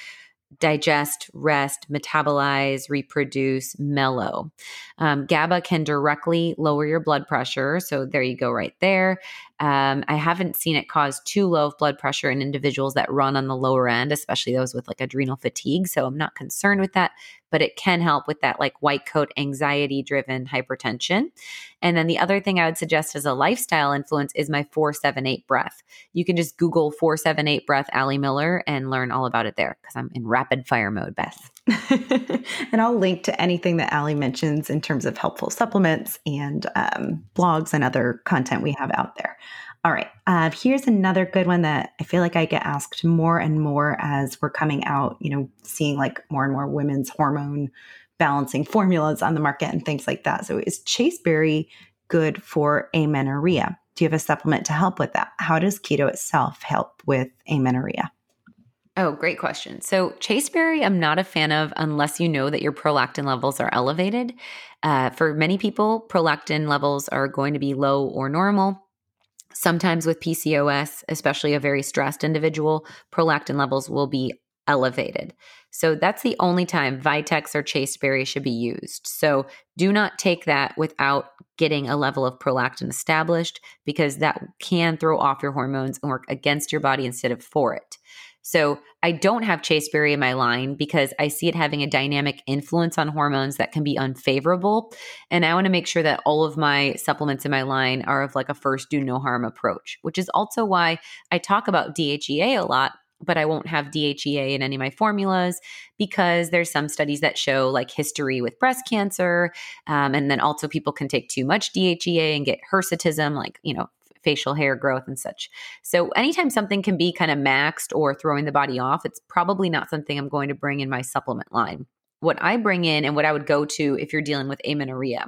digest, rest, metabolize, reproduce, mellow. Um, GABA can directly lower your blood pressure. So there you go, right there. Um, I haven't seen it cause too low of blood pressure in individuals that run on the lower end, especially those with like adrenal fatigue. So I'm not concerned with that, but it can help with that like white coat anxiety driven hypertension. And then the other thing I would suggest as a lifestyle influence is my 478 breath. You can just Google 478 breath Ali Miller and learn all about it there because I'm in rapid fire mode, Beth. and I'll link to anything that Ali mentions in terms of helpful supplements and um, blogs and other content we have out there. All right, uh, here's another good one that I feel like I get asked more and more as we're coming out, you know, seeing like more and more women's hormone balancing formulas on the market and things like that. So, is chasteberry good for amenorrhea? Do you have a supplement to help with that? How does keto itself help with amenorrhea? Oh, great question. So, chasteberry, I'm not a fan of unless you know that your prolactin levels are elevated. Uh, for many people, prolactin levels are going to be low or normal. Sometimes with PCOS, especially a very stressed individual, prolactin levels will be elevated. So that's the only time Vitex or Chasteberry should be used. So do not take that without getting a level of prolactin established because that can throw off your hormones and work against your body instead of for it. So I don't have chasteberry in my line because I see it having a dynamic influence on hormones that can be unfavorable. And I want to make sure that all of my supplements in my line are of like a first do no harm approach, which is also why I talk about DHEA a lot but I won't have DHEA in any of my formulas because there's some studies that show like history with breast cancer. Um, and then also people can take too much DHEA and get hirsutism, like, you know, facial hair growth and such. So anytime something can be kind of maxed or throwing the body off, it's probably not something I'm going to bring in my supplement line what I bring in and what I would go to if you're dealing with amenorrhea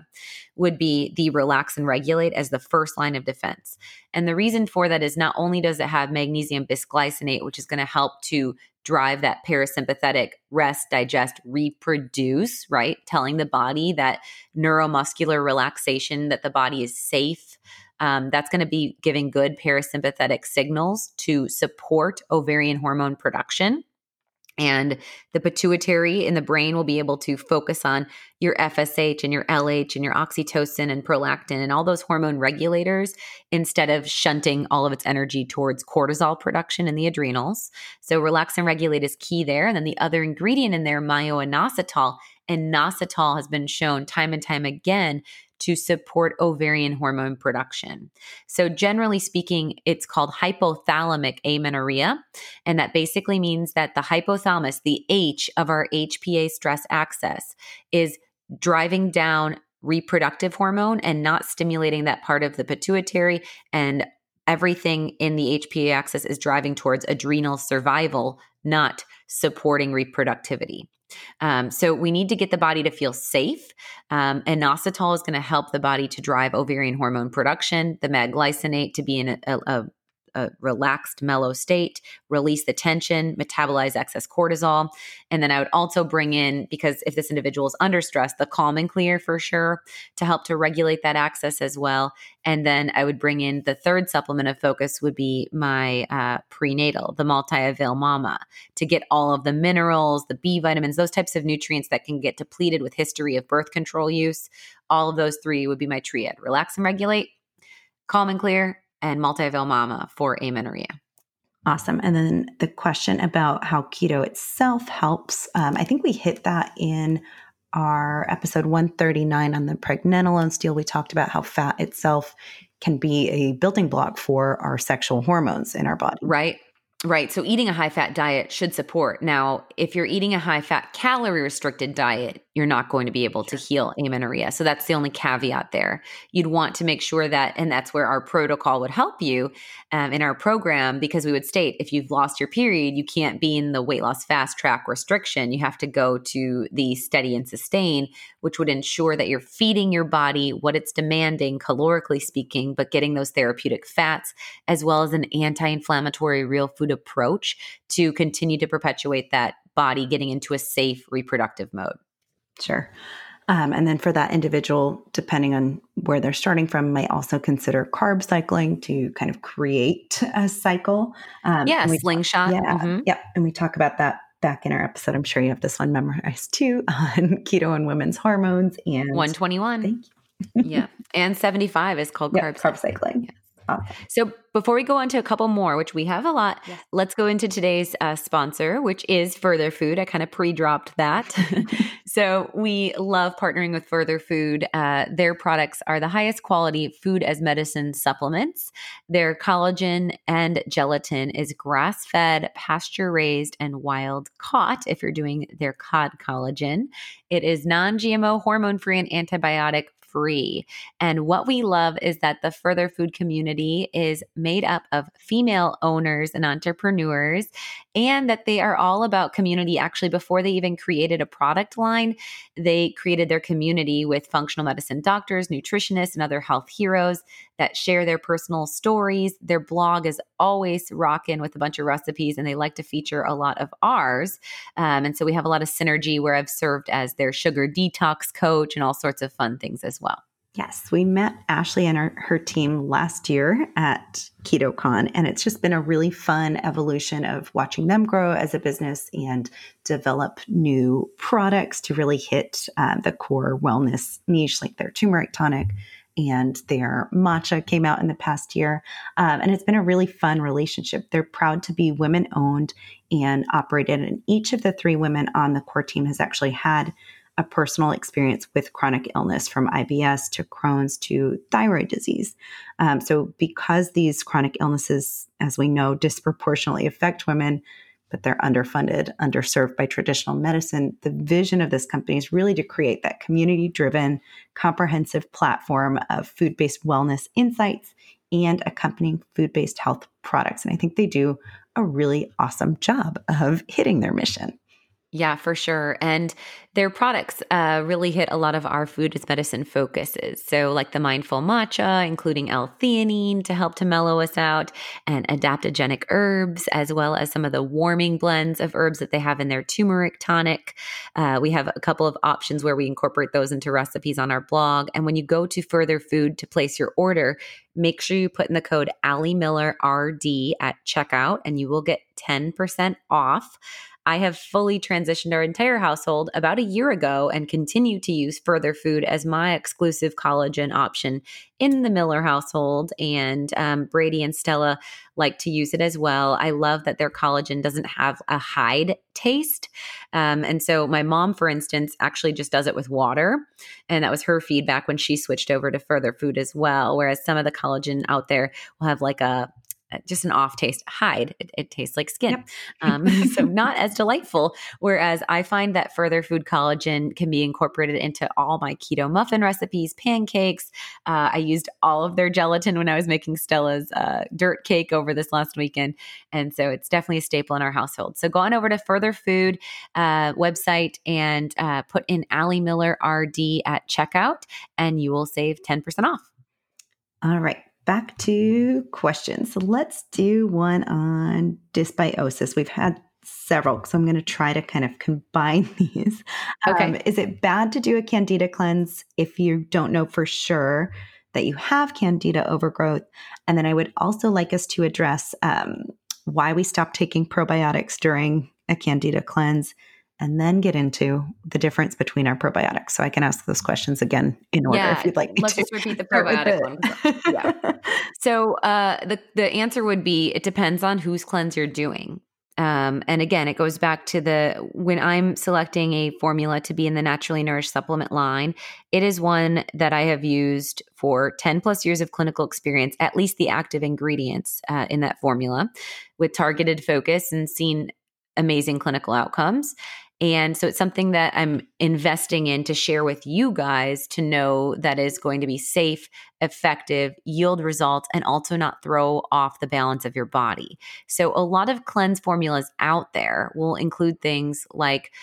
would be the relax and regulate as the first line of defense. And the reason for that is not only does it have magnesium bisglycinate, which is going to help to drive that parasympathetic rest, digest, reproduce, right? Telling the body that neuromuscular relaxation, that the body is safe. Um, that's going to be giving good parasympathetic signals to support ovarian hormone production and the pituitary in the brain will be able to focus on your FSH and your LH and your oxytocin and prolactin and all those hormone regulators instead of shunting all of its energy towards cortisol production in the adrenals. So, relax and regulate is key there. And then the other ingredient in there, myo-inositol, and inositol has been shown time and time again to support ovarian hormone production. So, generally speaking, it's called hypothalamic amenorrhea. And that basically means that the hypothalamus, the H of our HPA stress axis, is driving down reproductive hormone and not stimulating that part of the pituitary and everything in the HPA axis is driving towards adrenal survival, not supporting reproductivity. Um, so we need to get the body to feel safe. Um, inositol is going to help the body to drive ovarian hormone production, the magglycinate to be in a, a, a relaxed, mellow state, release the tension, metabolize excess cortisol. And then I would also bring in, because if this individual is under stress, the calm and clear for sure to help to regulate that axis as well. And then I would bring in the third supplement of focus would be my uh, prenatal, the multi avail mama, to get all of the minerals, the B vitamins, those types of nutrients that can get depleted with history of birth control use. All of those three would be my triad relax and regulate, calm and clear, and multi-avail mama for amenorrhea. Awesome. And then the question about how keto itself helps, um, I think we hit that in our episode 139 on the pregnenolone steal. We talked about how fat itself can be a building block for our sexual hormones in our body. Right. Right. So eating a high fat diet should support. Now, if you're eating a high fat calorie restricted diet, you're not going to be able to heal amenorrhea. So that's the only caveat there. You'd want to make sure that, and that's where our protocol would help you um, in our program, because we would state if you've lost your period, you can't be in the weight loss fast track restriction. You have to go to the steady and sustain, which would ensure that you're feeding your body what it's demanding, calorically speaking, but getting those therapeutic fats, as well as an anti inflammatory real food approach to continue to perpetuate that body getting into a safe reproductive mode. Sure. Um, and then for that individual, depending on where they're starting from, might also consider carb cycling to kind of create a cycle. Um, yeah, slingshot. Yeah, mm-hmm. yeah. And we talk about that back in our episode. I'm sure you have this one memorized too on keto and women's hormones and 121. Thank you. yeah, and 75 is called carb, carb cycling. Yeah. So before we go on to a couple more, which we have a lot, yes. let's go into today's uh, sponsor, which is Further Food. I kind of pre-dropped that. so we love partnering with Further Food. Uh, their products are the highest quality food as medicine supplements. Their collagen and gelatin is grass-fed, pasture-raised, and wild caught. If you're doing their cod collagen, it is non-GMO, hormone-free, and antibiotic free. And what we love is that the Further Food community is made up of female owners and entrepreneurs, and that they are all about community. Actually, before they even created a product line, they created their community with functional medicine doctors, nutritionists, and other health heroes that share their personal stories. Their blog is always rocking with a bunch of recipes, and they like to feature a lot of ours. Um, and so we have a lot of synergy where I've served as their sugar detox coach and all sorts of fun things as well. Yes, we met Ashley and her, her team last year at KetoCon, and it's just been a really fun evolution of watching them grow as a business and develop new products to really hit uh, the core wellness niche, like their turmeric tonic and their matcha came out in the past year. Um, and it's been a really fun relationship. They're proud to be women owned and operated, and each of the three women on the core team has actually had a personal experience with chronic illness from IBS to Crohn's to thyroid disease. Um, so, because these chronic illnesses, as we know, disproportionately affect women, but they're underfunded, underserved by traditional medicine. The vision of this company is really to create that community driven, comprehensive platform of food based wellness insights and accompanying food based health products. And I think they do a really awesome job of hitting their mission. Yeah, for sure. And their products uh, really hit a lot of our food as medicine focuses. So, like the mindful matcha, including L theanine to help to mellow us out, and adaptogenic herbs, as well as some of the warming blends of herbs that they have in their turmeric tonic. Uh, we have a couple of options where we incorporate those into recipes on our blog. And when you go to Further Food to place your order, make sure you put in the code Ali Miller RD at checkout, and you will get 10% off. I have fully transitioned our entire household about a year ago and continue to use Further Food as my exclusive collagen option in the Miller household. And um, Brady and Stella like to use it as well. I love that their collagen doesn't have a hide taste. Um, and so my mom, for instance, actually just does it with water. And that was her feedback when she switched over to Further Food as well. Whereas some of the collagen out there will have like a just an off taste hide it, it, tastes like skin. Yep. um, so not as delightful whereas i find that further food collagen can be incorporated into all my keto muffin recipes pancakes. Uh, i used all of their gelatin when i was making stella's uh, dirt cake over this last weekend and so it's definitely a staple in our household. So go on over to further food uh, website and uh, put in Ali Miller RD at checkout and you will save 10% off. All right back to questions. So let's do one on dysbiosis. We've had several, so I'm going to try to kind of combine these. Okay. Um, is it bad to do a candida cleanse if you don't know for sure that you have candida overgrowth? And then I would also like us to address um, why we stop taking probiotics during a candida cleanse and then get into the difference between our probiotics. So I can ask those questions again in order yeah, if you'd like me let's to. just repeat the probiotic one. yeah. So uh, the the answer would be it depends on whose cleanse you're doing. Um, and again, it goes back to the when I'm selecting a formula to be in the naturally nourished supplement line, it is one that I have used for 10 plus years of clinical experience, at least the active ingredients uh, in that formula with targeted focus and seen amazing clinical outcomes. And so it's something that I'm investing in to share with you guys to know that is going to be safe, effective, yield results, and also not throw off the balance of your body. So a lot of cleanse formulas out there will include things like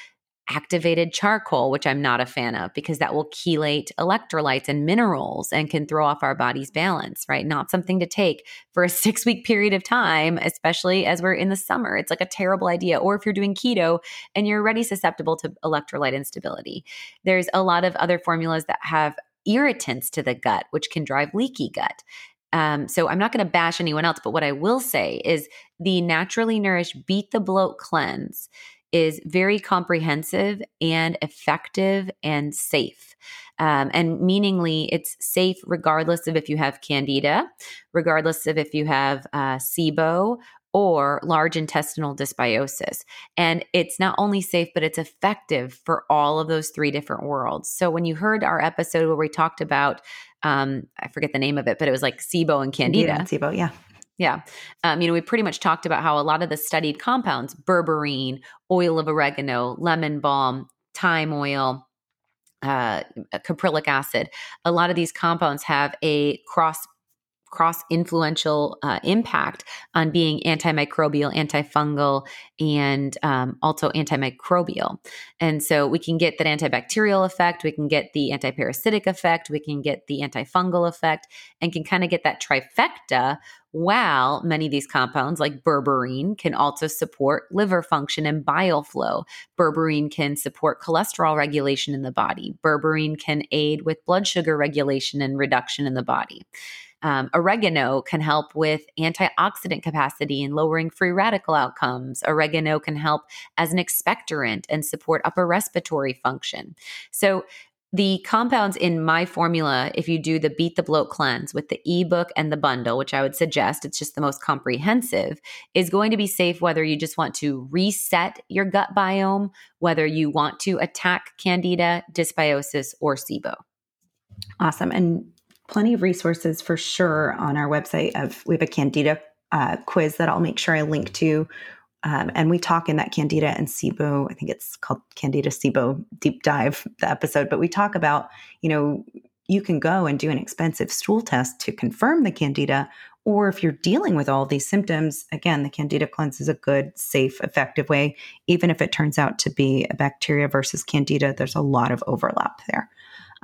activated charcoal, which I'm not a fan of because that will chelate electrolytes and minerals and can throw off our body's balance, right? Not something to take for a six week period of time, especially as we're in the summer. It's like a terrible idea. Or if you're doing keto and you're already susceptible to electrolyte instability, there's a lot of other formulas that have irritants to the gut, which can drive leaky gut. Um, so I'm not going to bash anyone else, but what I will say is the naturally nourished beat the bloat cleanse is very comprehensive and effective and safe. Um, and meaningly, it's safe regardless of if you have candida, regardless of if you have uh, SIBO or large intestinal dysbiosis. And it's not only safe, but it's effective for all of those three different worlds. So when you heard our episode where we talked about, um, I forget the name of it, but it was like SIBO and candida. Yeah, SIBO, yeah. Yeah. Um, you know, we pretty much talked about how a lot of the studied compounds, berberine, oil of oregano, lemon balm, thyme oil, uh, caprylic acid, a lot of these compounds have a cross cross influential uh, impact on being antimicrobial, antifungal, and um, also antimicrobial. And so we can get that antibacterial effect, we can get the antiparasitic effect, we can get the antifungal effect, and can kind of get that trifecta. While many of these compounds, like berberine, can also support liver function and bile flow. Berberine can support cholesterol regulation in the body. Berberine can aid with blood sugar regulation and reduction in the body. Um, oregano can help with antioxidant capacity and lowering free radical outcomes. Oregano can help as an expectorant and support upper respiratory function. So, the compounds in my formula, if you do the Beat the Bloat cleanse with the ebook and the bundle, which I would suggest, it's just the most comprehensive, is going to be safe whether you just want to reset your gut biome, whether you want to attack candida, dysbiosis, or SIBO. Awesome. And plenty of resources for sure on our website of we have a candida uh, quiz that I'll make sure I link to um, and we talk in that Candida and SIBO, I think it's called Candida SIBO deep dive, the episode, but we talk about, you know, you can go and do an expensive stool test to confirm the Candida. Or if you're dealing with all these symptoms, again, the Candida cleanse is a good, safe, effective way. Even if it turns out to be a bacteria versus Candida, there's a lot of overlap there.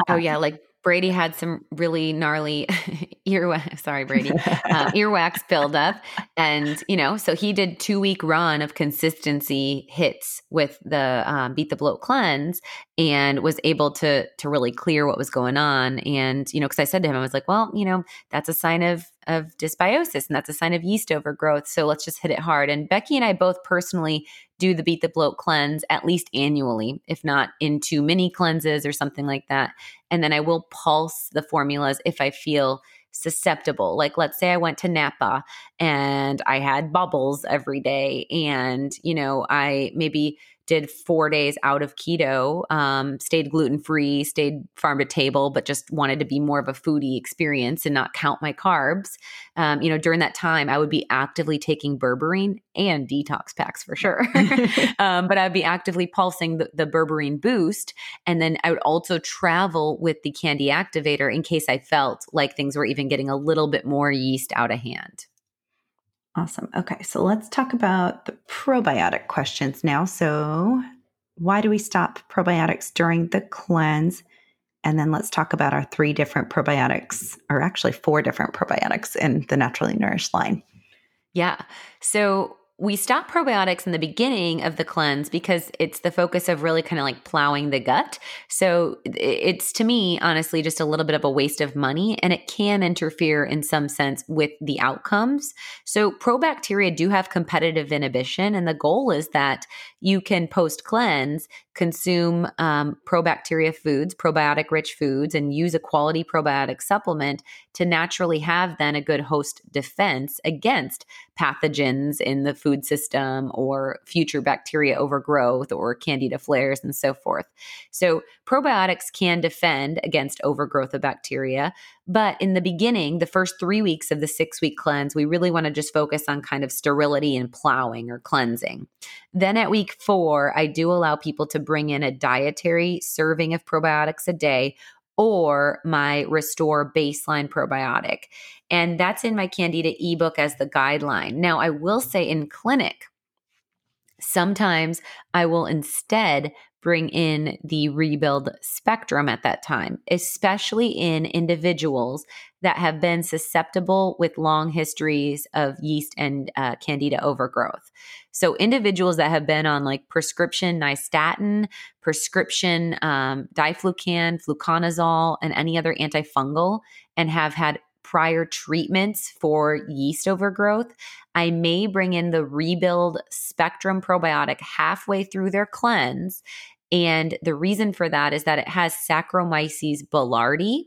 Oh, yeah. Like Brady had some really gnarly earwax. Sorry, Brady, uh, earwax buildup, and you know, so he did two week run of consistency hits with the um, beat the bloat cleanse, and was able to to really clear what was going on. And you know, because I said to him, I was like, well, you know, that's a sign of of dysbiosis, and that's a sign of yeast overgrowth. So let's just hit it hard. And Becky and I both personally do the Beat the Bloat cleanse at least annually, if not into mini cleanses or something like that. And then I will pulse the formulas if I feel susceptible. Like, let's say I went to Napa and I had bubbles every day, and, you know, I maybe did four days out of keto, um, stayed gluten free, stayed farm to table, but just wanted to be more of a foodie experience and not count my carbs. Um, you know, during that time, I would be actively taking berberine and detox packs for sure. um, but I'd be actively pulsing the, the berberine boost. And then I would also travel with the candy activator in case I felt like things were even getting a little bit more yeast out of hand. Awesome. Okay, so let's talk about the probiotic questions now. So, why do we stop probiotics during the cleanse? And then let's talk about our three different probiotics, or actually four different probiotics in the Naturally Nourished line. Yeah. So, we stop probiotics in the beginning of the cleanse because it's the focus of really kind of like plowing the gut. So it's to me, honestly, just a little bit of a waste of money and it can interfere in some sense with the outcomes. So probacteria do have competitive inhibition. And the goal is that you can post cleanse consume um, probacteria foods, probiotic rich foods, and use a quality probiotic supplement to naturally have then a good host defense against pathogens in the food system or future bacteria overgrowth or candida flares and so forth. So, probiotics can defend against overgrowth of bacteria. But in the beginning, the first three weeks of the six week cleanse, we really want to just focus on kind of sterility and plowing or cleansing. Then at week four, I do allow people to bring in a dietary serving of probiotics a day or my Restore Baseline Probiotic. And that's in my Candida ebook as the guideline. Now, I will say in clinic, sometimes I will instead bring in the rebuild spectrum at that time, especially in individuals that have been susceptible with long histories of yeast and uh, candida overgrowth. So, individuals that have been on like prescription nystatin, prescription um, diflucan, fluconazole, and any other antifungal, and have had prior treatments for yeast overgrowth, I may bring in the Rebuild Spectrum probiotic halfway through their cleanse. And the reason for that is that it has Saccharomyces boulardii.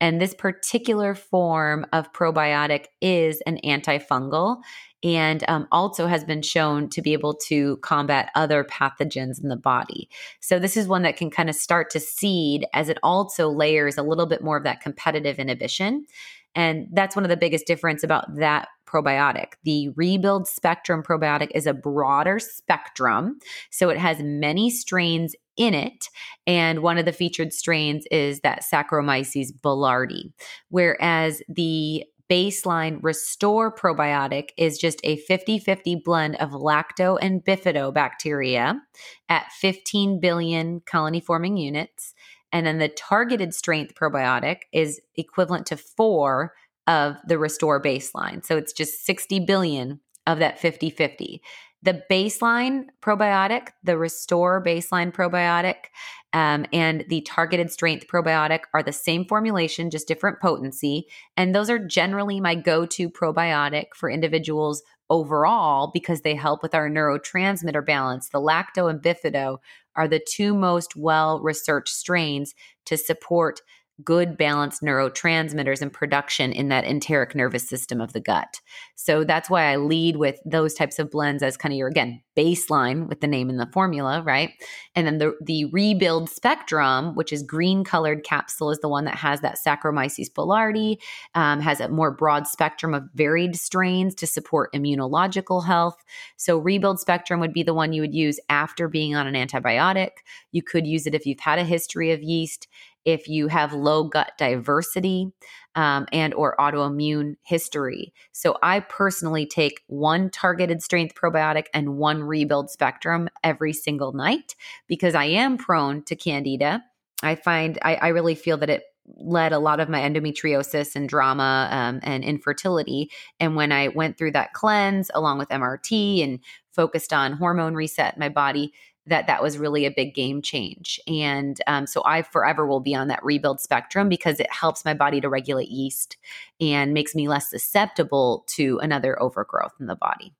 And this particular form of probiotic is an antifungal and um, also has been shown to be able to combat other pathogens in the body. So, this is one that can kind of start to seed as it also layers a little bit more of that competitive inhibition. And that's one of the biggest difference about that probiotic. The Rebuild Spectrum probiotic is a broader spectrum, so it has many strains in it. And one of the featured strains is that Saccharomyces boulardii, whereas the baseline restore probiotic is just a 50 50 blend of lacto and bifidobacteria at 15 billion colony forming units. And then the targeted strength probiotic is equivalent to four of the restore baseline. So it's just 60 billion of that 50 50. The baseline probiotic, the restore baseline probiotic, um, and the targeted strength probiotic are the same formulation, just different potency. And those are generally my go to probiotic for individuals overall because they help with our neurotransmitter balance. The lacto and bifido are the two most well researched strains to support good balanced neurotransmitters and production in that enteric nervous system of the gut. So that's why I lead with those types of blends as kind of your again baseline with the name and the formula, right? And then the the rebuild spectrum, which is green colored capsule, is the one that has that Saccharomyces boulardii, um, has a more broad spectrum of varied strains to support immunological health. So rebuild spectrum would be the one you would use after being on an antibiotic. You could use it if you've had a history of yeast if you have low gut diversity um, and or autoimmune history. So i personally take one targeted strength probiotic and one rebuild spectrum every single night because i am prone to candida. I find i, I really feel that it led a lot of my endometriosis and drama um, and infertility. And when i went through that cleanse along with mrt and focused on hormone reset my body that that was really a big game change. And um, so I forever will be on that rebuild spectrum because it helps my body to regulate yeast and makes me less susceptible to another overgrowth in the body.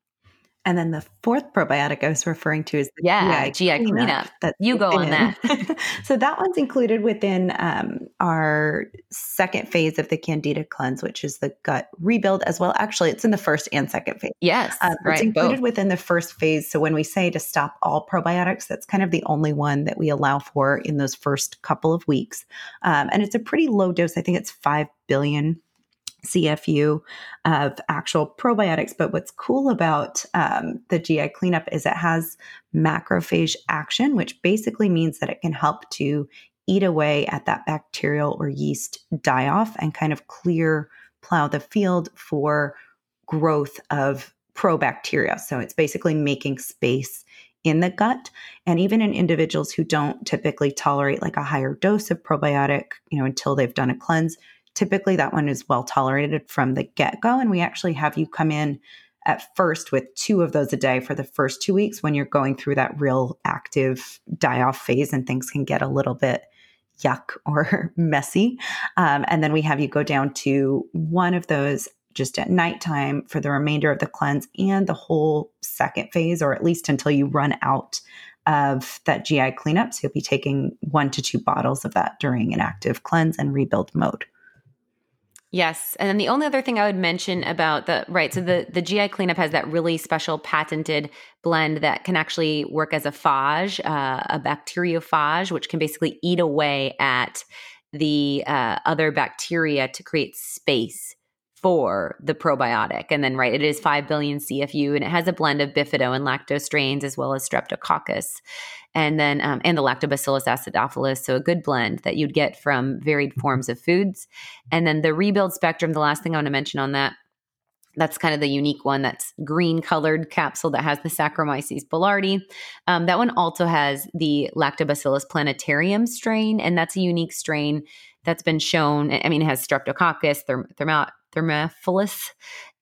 And then the fourth probiotic I was referring to is the yeah, GI, GI cleanup. cleanup. That you go on that. so that one's included within um, our second phase of the Candida cleanse, which is the gut rebuild as well. Actually, it's in the first and second phase. Yes, um, right, it's included both. within the first phase. So when we say to stop all probiotics, that's kind of the only one that we allow for in those first couple of weeks. Um, and it's a pretty low dose. I think it's five billion CFU of actual probiotics. But what's cool about um, the GI cleanup is it has macrophage action, which basically means that it can help to eat away at that bacterial or yeast die off and kind of clear, plow the field for growth of probacteria. So it's basically making space in the gut and even in individuals who don't typically tolerate like a higher dose of probiotic you know until they've done a cleanse Typically, that one is well tolerated from the get go. And we actually have you come in at first with two of those a day for the first two weeks when you're going through that real active die off phase and things can get a little bit yuck or messy. Um, and then we have you go down to one of those just at nighttime for the remainder of the cleanse and the whole second phase, or at least until you run out of that GI cleanup. So you'll be taking one to two bottles of that during an active cleanse and rebuild mode. Yes, and then the only other thing I would mention about the right, so the the GI cleanup has that really special patented blend that can actually work as a phage, uh, a bacteriophage, which can basically eat away at the uh, other bacteria to create space for the probiotic. And then, right, it is 5 billion CFU and it has a blend of bifido and lactose strains as well as streptococcus and then um, and the lactobacillus acidophilus so a good blend that you'd get from varied forms of foods and then the rebuild spectrum the last thing i want to mention on that that's kind of the unique one that's green colored capsule that has the Saccharomyces boulardii. Um, that one also has the Lactobacillus plantarum strain, and that's a unique strain that's been shown. I mean, it has Streptococcus, therm- Thermophilus,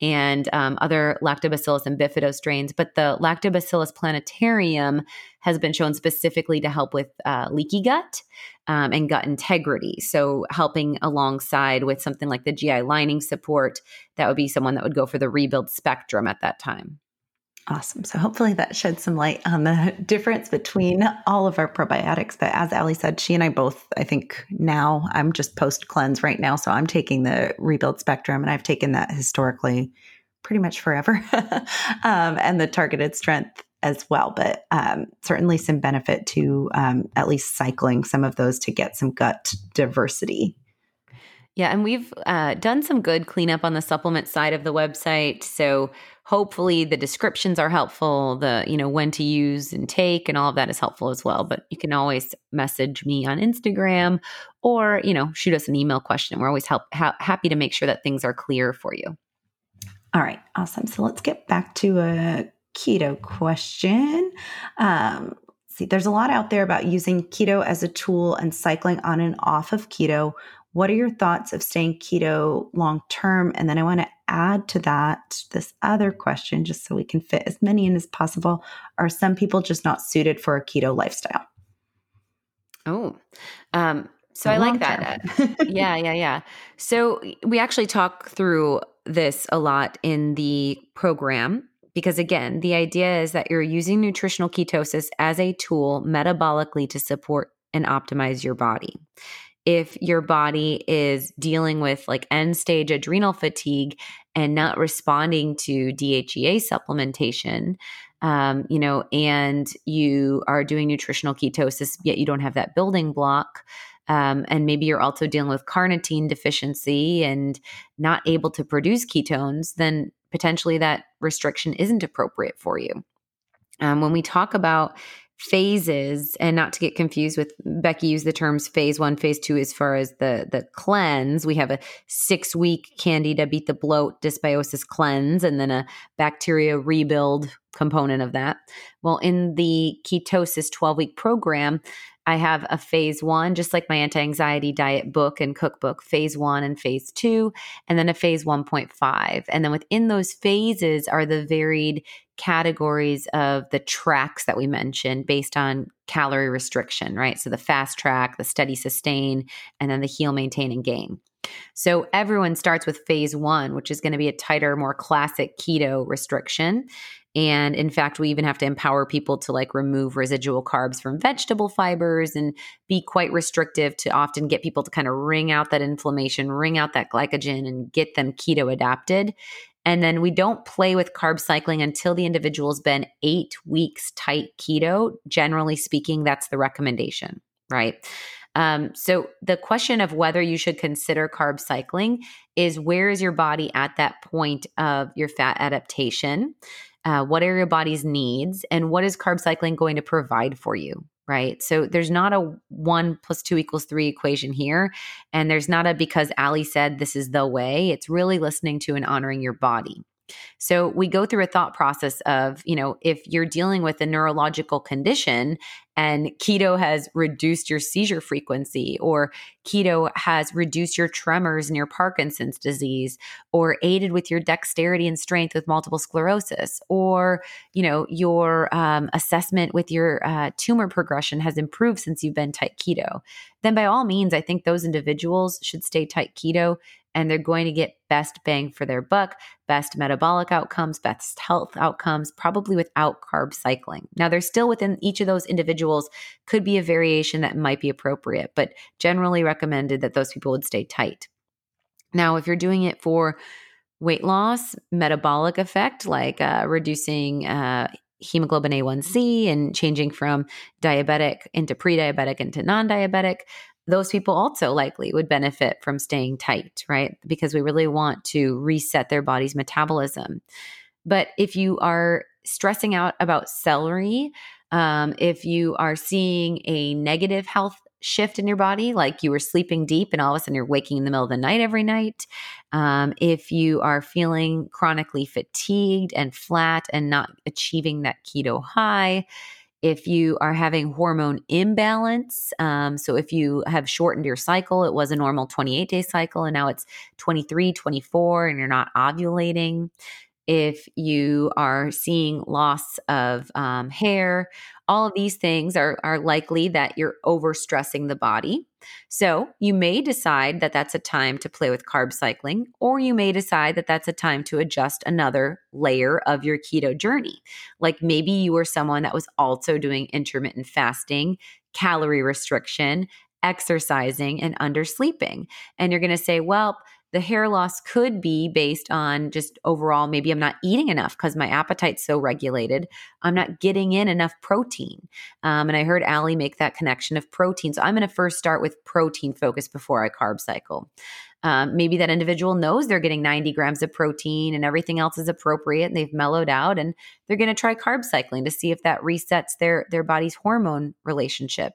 and um, other lactobacillus and bifido strains. But the lactobacillus plantarum has been shown specifically to help with uh, leaky gut um, and gut integrity. So, helping alongside with something like the GI lining support, that would be someone that would go for the rebuild spectrum at that time. Awesome. So hopefully that sheds some light on the difference between all of our probiotics. But as Ali said, she and I both, I think now I'm just post cleanse right now. So I'm taking the rebuild spectrum and I've taken that historically pretty much forever um, and the targeted strength as well. But um, certainly some benefit to um, at least cycling some of those to get some gut diversity. Yeah, and we've uh, done some good cleanup on the supplement side of the website. So hopefully the descriptions are helpful the you know when to use and take and all of that is helpful as well. But you can always message me on instagram or you know shoot us an email question. We're always help, ha- happy to make sure that things are clear for you. All right. Awesome. So let's get back to a keto question. Um, see there's a lot out there about using keto as a tool and cycling on and off of keto. What are your thoughts of staying keto long term? And then I want to add to that this other question, just so we can fit as many in as possible. Are some people just not suited for a keto lifestyle? Oh, um, so I like that. yeah, yeah, yeah. So we actually talk through this a lot in the program because again, the idea is that you're using nutritional ketosis as a tool metabolically to support and optimize your body. If your body is dealing with like end stage adrenal fatigue and not responding to DHEA supplementation, um, you know, and you are doing nutritional ketosis, yet you don't have that building block, um, and maybe you're also dealing with carnitine deficiency and not able to produce ketones, then potentially that restriction isn't appropriate for you. Um, when we talk about phases and not to get confused with becky used the terms phase one phase two as far as the the cleanse. We have a six week candida beat the bloat dysbiosis cleanse and then a bacteria rebuild component of that. Well in the ketosis 12 week program I have a phase one, just like my anti anxiety diet book and cookbook, phase one and phase two, and then a phase 1.5. And then within those phases are the varied categories of the tracks that we mentioned based on calorie restriction, right? So the fast track, the steady sustain, and then the heal, maintain, and gain. So everyone starts with phase one, which is going to be a tighter, more classic keto restriction. And in fact, we even have to empower people to like remove residual carbs from vegetable fibers and be quite restrictive to often get people to kind of wring out that inflammation, wring out that glycogen, and get them keto adapted. And then we don't play with carb cycling until the individual's been eight weeks tight keto. Generally speaking, that's the recommendation, right? Um, so the question of whether you should consider carb cycling is where is your body at that point of your fat adaptation? Uh, what are your body's needs, and what is carb cycling going to provide for you, right? So there's not a one plus two equals three equation here. And there's not a because Ali said this is the way. It's really listening to and honoring your body. So we go through a thought process of, you know, if you're dealing with a neurological condition and keto has reduced your seizure frequency or keto has reduced your tremors and your Parkinson's disease or aided with your dexterity and strength with multiple sclerosis or, you know, your um, assessment with your uh, tumor progression has improved since you've been tight keto, then by all means, I think those individuals should stay tight keto and they're going to get best bang for their buck, best metabolic outcomes, best health outcomes, probably without carb cycling. Now, there's still within each of those individuals could be a variation that might be appropriate, but generally recommended that those people would stay tight. Now, if you're doing it for weight loss, metabolic effect, like uh, reducing uh, hemoglobin A1C and changing from diabetic into pre diabetic into non diabetic, those people also likely would benefit from staying tight, right? Because we really want to reset their body's metabolism. But if you are stressing out about celery, um, if you are seeing a negative health shift in your body, like you were sleeping deep and all of a sudden you're waking in the middle of the night every night, um, if you are feeling chronically fatigued and flat and not achieving that keto high, if you are having hormone imbalance, um, so if you have shortened your cycle, it was a normal 28 day cycle and now it's 23, 24, and you're not ovulating. If you are seeing loss of um, hair, all of these things are, are likely that you're overstressing the body. So you may decide that that's a time to play with carb cycling, or you may decide that that's a time to adjust another layer of your keto journey. Like maybe you were someone that was also doing intermittent fasting, calorie restriction, exercising, and undersleeping. And you're going to say, well, the hair loss could be based on just overall maybe I'm not eating enough because my appetite's so regulated. I'm not getting in enough protein. Um, and I heard Ali make that connection of protein. So I'm going to first start with protein focus before I carb cycle. Um, maybe that individual knows they're getting 90 grams of protein and everything else is appropriate and they've mellowed out and they're going to try carb cycling to see if that resets their their body's hormone relationship.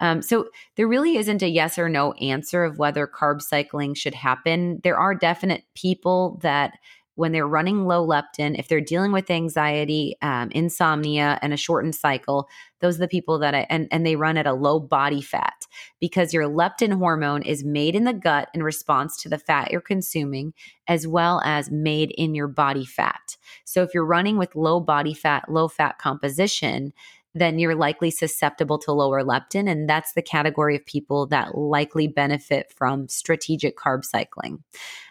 Um, so there really isn't a yes or no answer of whether carb cycling should happen. There are definite people that when they're running low leptin, if they're dealing with anxiety, um, insomnia, and a shortened cycle, those are the people that I, and, and they run at a low body fat because your leptin hormone is made in the gut in response to the fat you're consuming, as well as made in your body fat. So if you're running with low body fat, low fat composition, then you're likely susceptible to lower leptin. And that's the category of people that likely benefit from strategic carb cycling.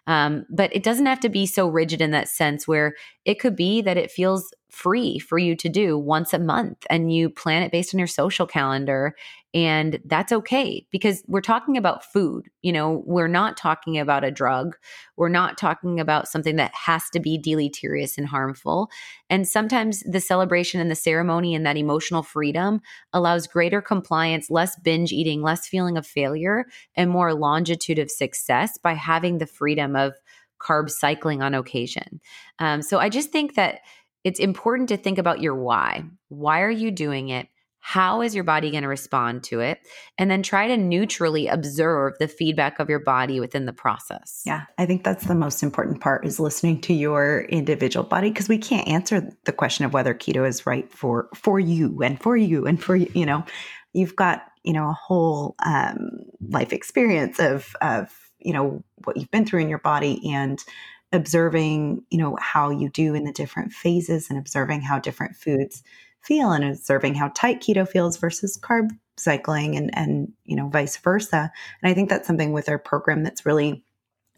Um, but it doesn't have to be so rigid in that sense where it could be that it feels free for you to do once a month and you plan it based on your social calendar and that's okay because we're talking about food you know we're not talking about a drug we're not talking about something that has to be deleterious and harmful and sometimes the celebration and the ceremony and that emotional freedom allows greater compliance less binge eating less feeling of failure and more longitude of success by having the freedom of carb cycling on occasion um, so i just think that it's important to think about your why. Why are you doing it? How is your body going to respond to it? And then try to neutrally observe the feedback of your body within the process. Yeah, I think that's the most important part is listening to your individual body because we can't answer the question of whether keto is right for for you and for you and for you, you know. You've got, you know, a whole um, life experience of of, you know, what you've been through in your body and observing, you know, how you do in the different phases and observing how different foods feel and observing how tight keto feels versus carb cycling and and you know vice versa. And I think that's something with our program that's really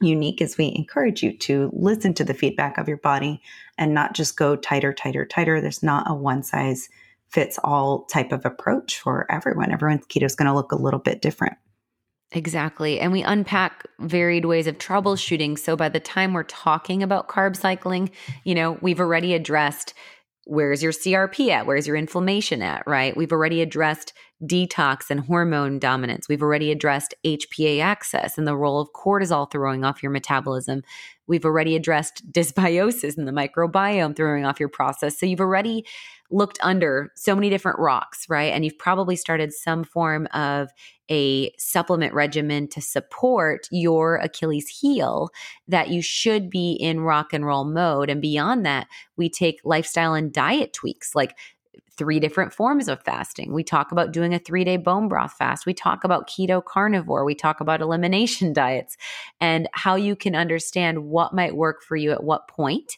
unique as we encourage you to listen to the feedback of your body and not just go tighter tighter tighter there's not a one size fits all type of approach for everyone everyone's keto is going to look a little bit different Exactly. And we unpack varied ways of troubleshooting. So by the time we're talking about carb cycling, you know, we've already addressed where's your CRP at? Where's your inflammation at? Right? We've already addressed detox and hormone dominance. We've already addressed HPA axis and the role of cortisol throwing off your metabolism. We've already addressed dysbiosis and the microbiome throwing off your process. So you've already looked under so many different rocks, right? And you've probably started some form of a supplement regimen to support your Achilles heel that you should be in rock and roll mode. And beyond that, we take lifestyle and diet tweaks like three different forms of fasting. We talk about doing a three day bone broth fast. We talk about keto carnivore. We talk about elimination diets and how you can understand what might work for you at what point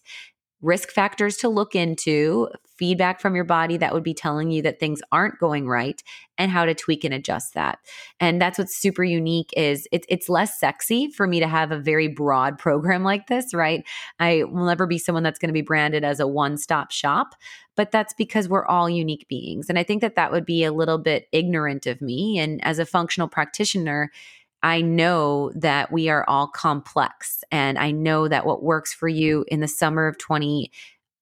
risk factors to look into, feedback from your body that would be telling you that things aren't going right and how to tweak and adjust that. And that's what's super unique is it, it's less sexy for me to have a very broad program like this, right? I will never be someone that's going to be branded as a one-stop shop, but that's because we're all unique beings. And I think that that would be a little bit ignorant of me and as a functional practitioner, I know that we are all complex. And I know that what works for you in the summer of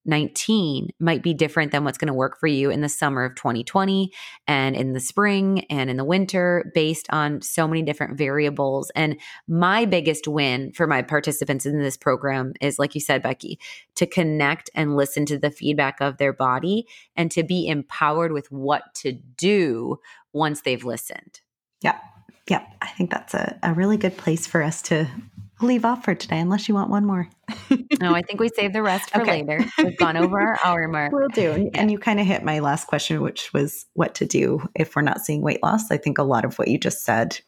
2019 might be different than what's going to work for you in the summer of 2020 and in the spring and in the winter based on so many different variables. And my biggest win for my participants in this program is, like you said, Becky, to connect and listen to the feedback of their body and to be empowered with what to do once they've listened. Yeah yeah, I think that's a, a really good place for us to leave off for today, unless you want one more. no, I think we save the rest for okay. later. We've gone over our hour mark. We'll do. And, yeah. and you kind of hit my last question, which was what to do if we're not seeing weight loss. I think a lot of what you just said,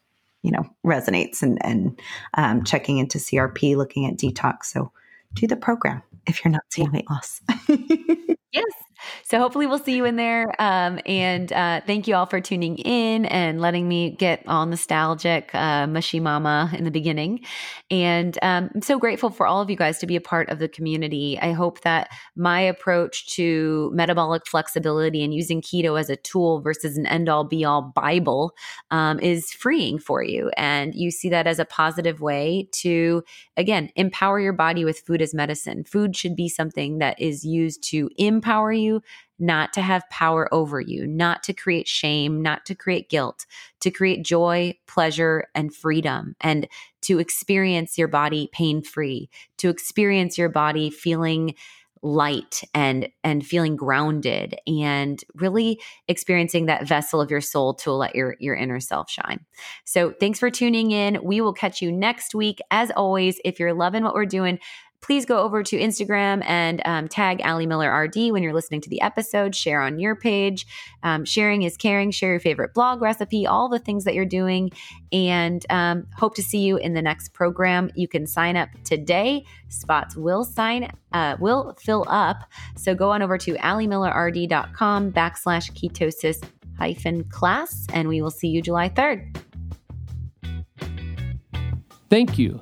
you know, resonates and, and um, checking into CRP, looking at detox. So do the program if you're not seeing weight loss. yes. So hopefully we'll see you in there. Um, and uh, thank you all for tuning in and letting me get all nostalgic, uh, mushy mama in the beginning. And um, I'm so grateful for all of you guys to be a part of the community. I hope that my approach to metabolic flexibility and using keto as a tool versus an end all be all Bible um, is freeing for you. And you see that as a positive way to, again, empower your body with food as medicine. Food should be something that is used to empower you not to have power over you, not to create shame, not to create guilt, to create joy, pleasure, and freedom, and to experience your body pain free, to experience your body feeling light and and feeling grounded and really experiencing that vessel of your soul to let your your inner self shine. So thanks for tuning in. We will catch you next week. As always, if you're loving what we're doing, please go over to Instagram and um, tag Ali Miller RD when you're listening to the episode. Share on your page. Um, sharing is caring. Share your favorite blog recipe, all the things that you're doing, and um, hope to see you in the next program. You can sign up today. Spots will sign uh, will fill up. So go on over to alimillerrd.com backslash ketosis hyphen class, and we will see you July 3rd. Thank you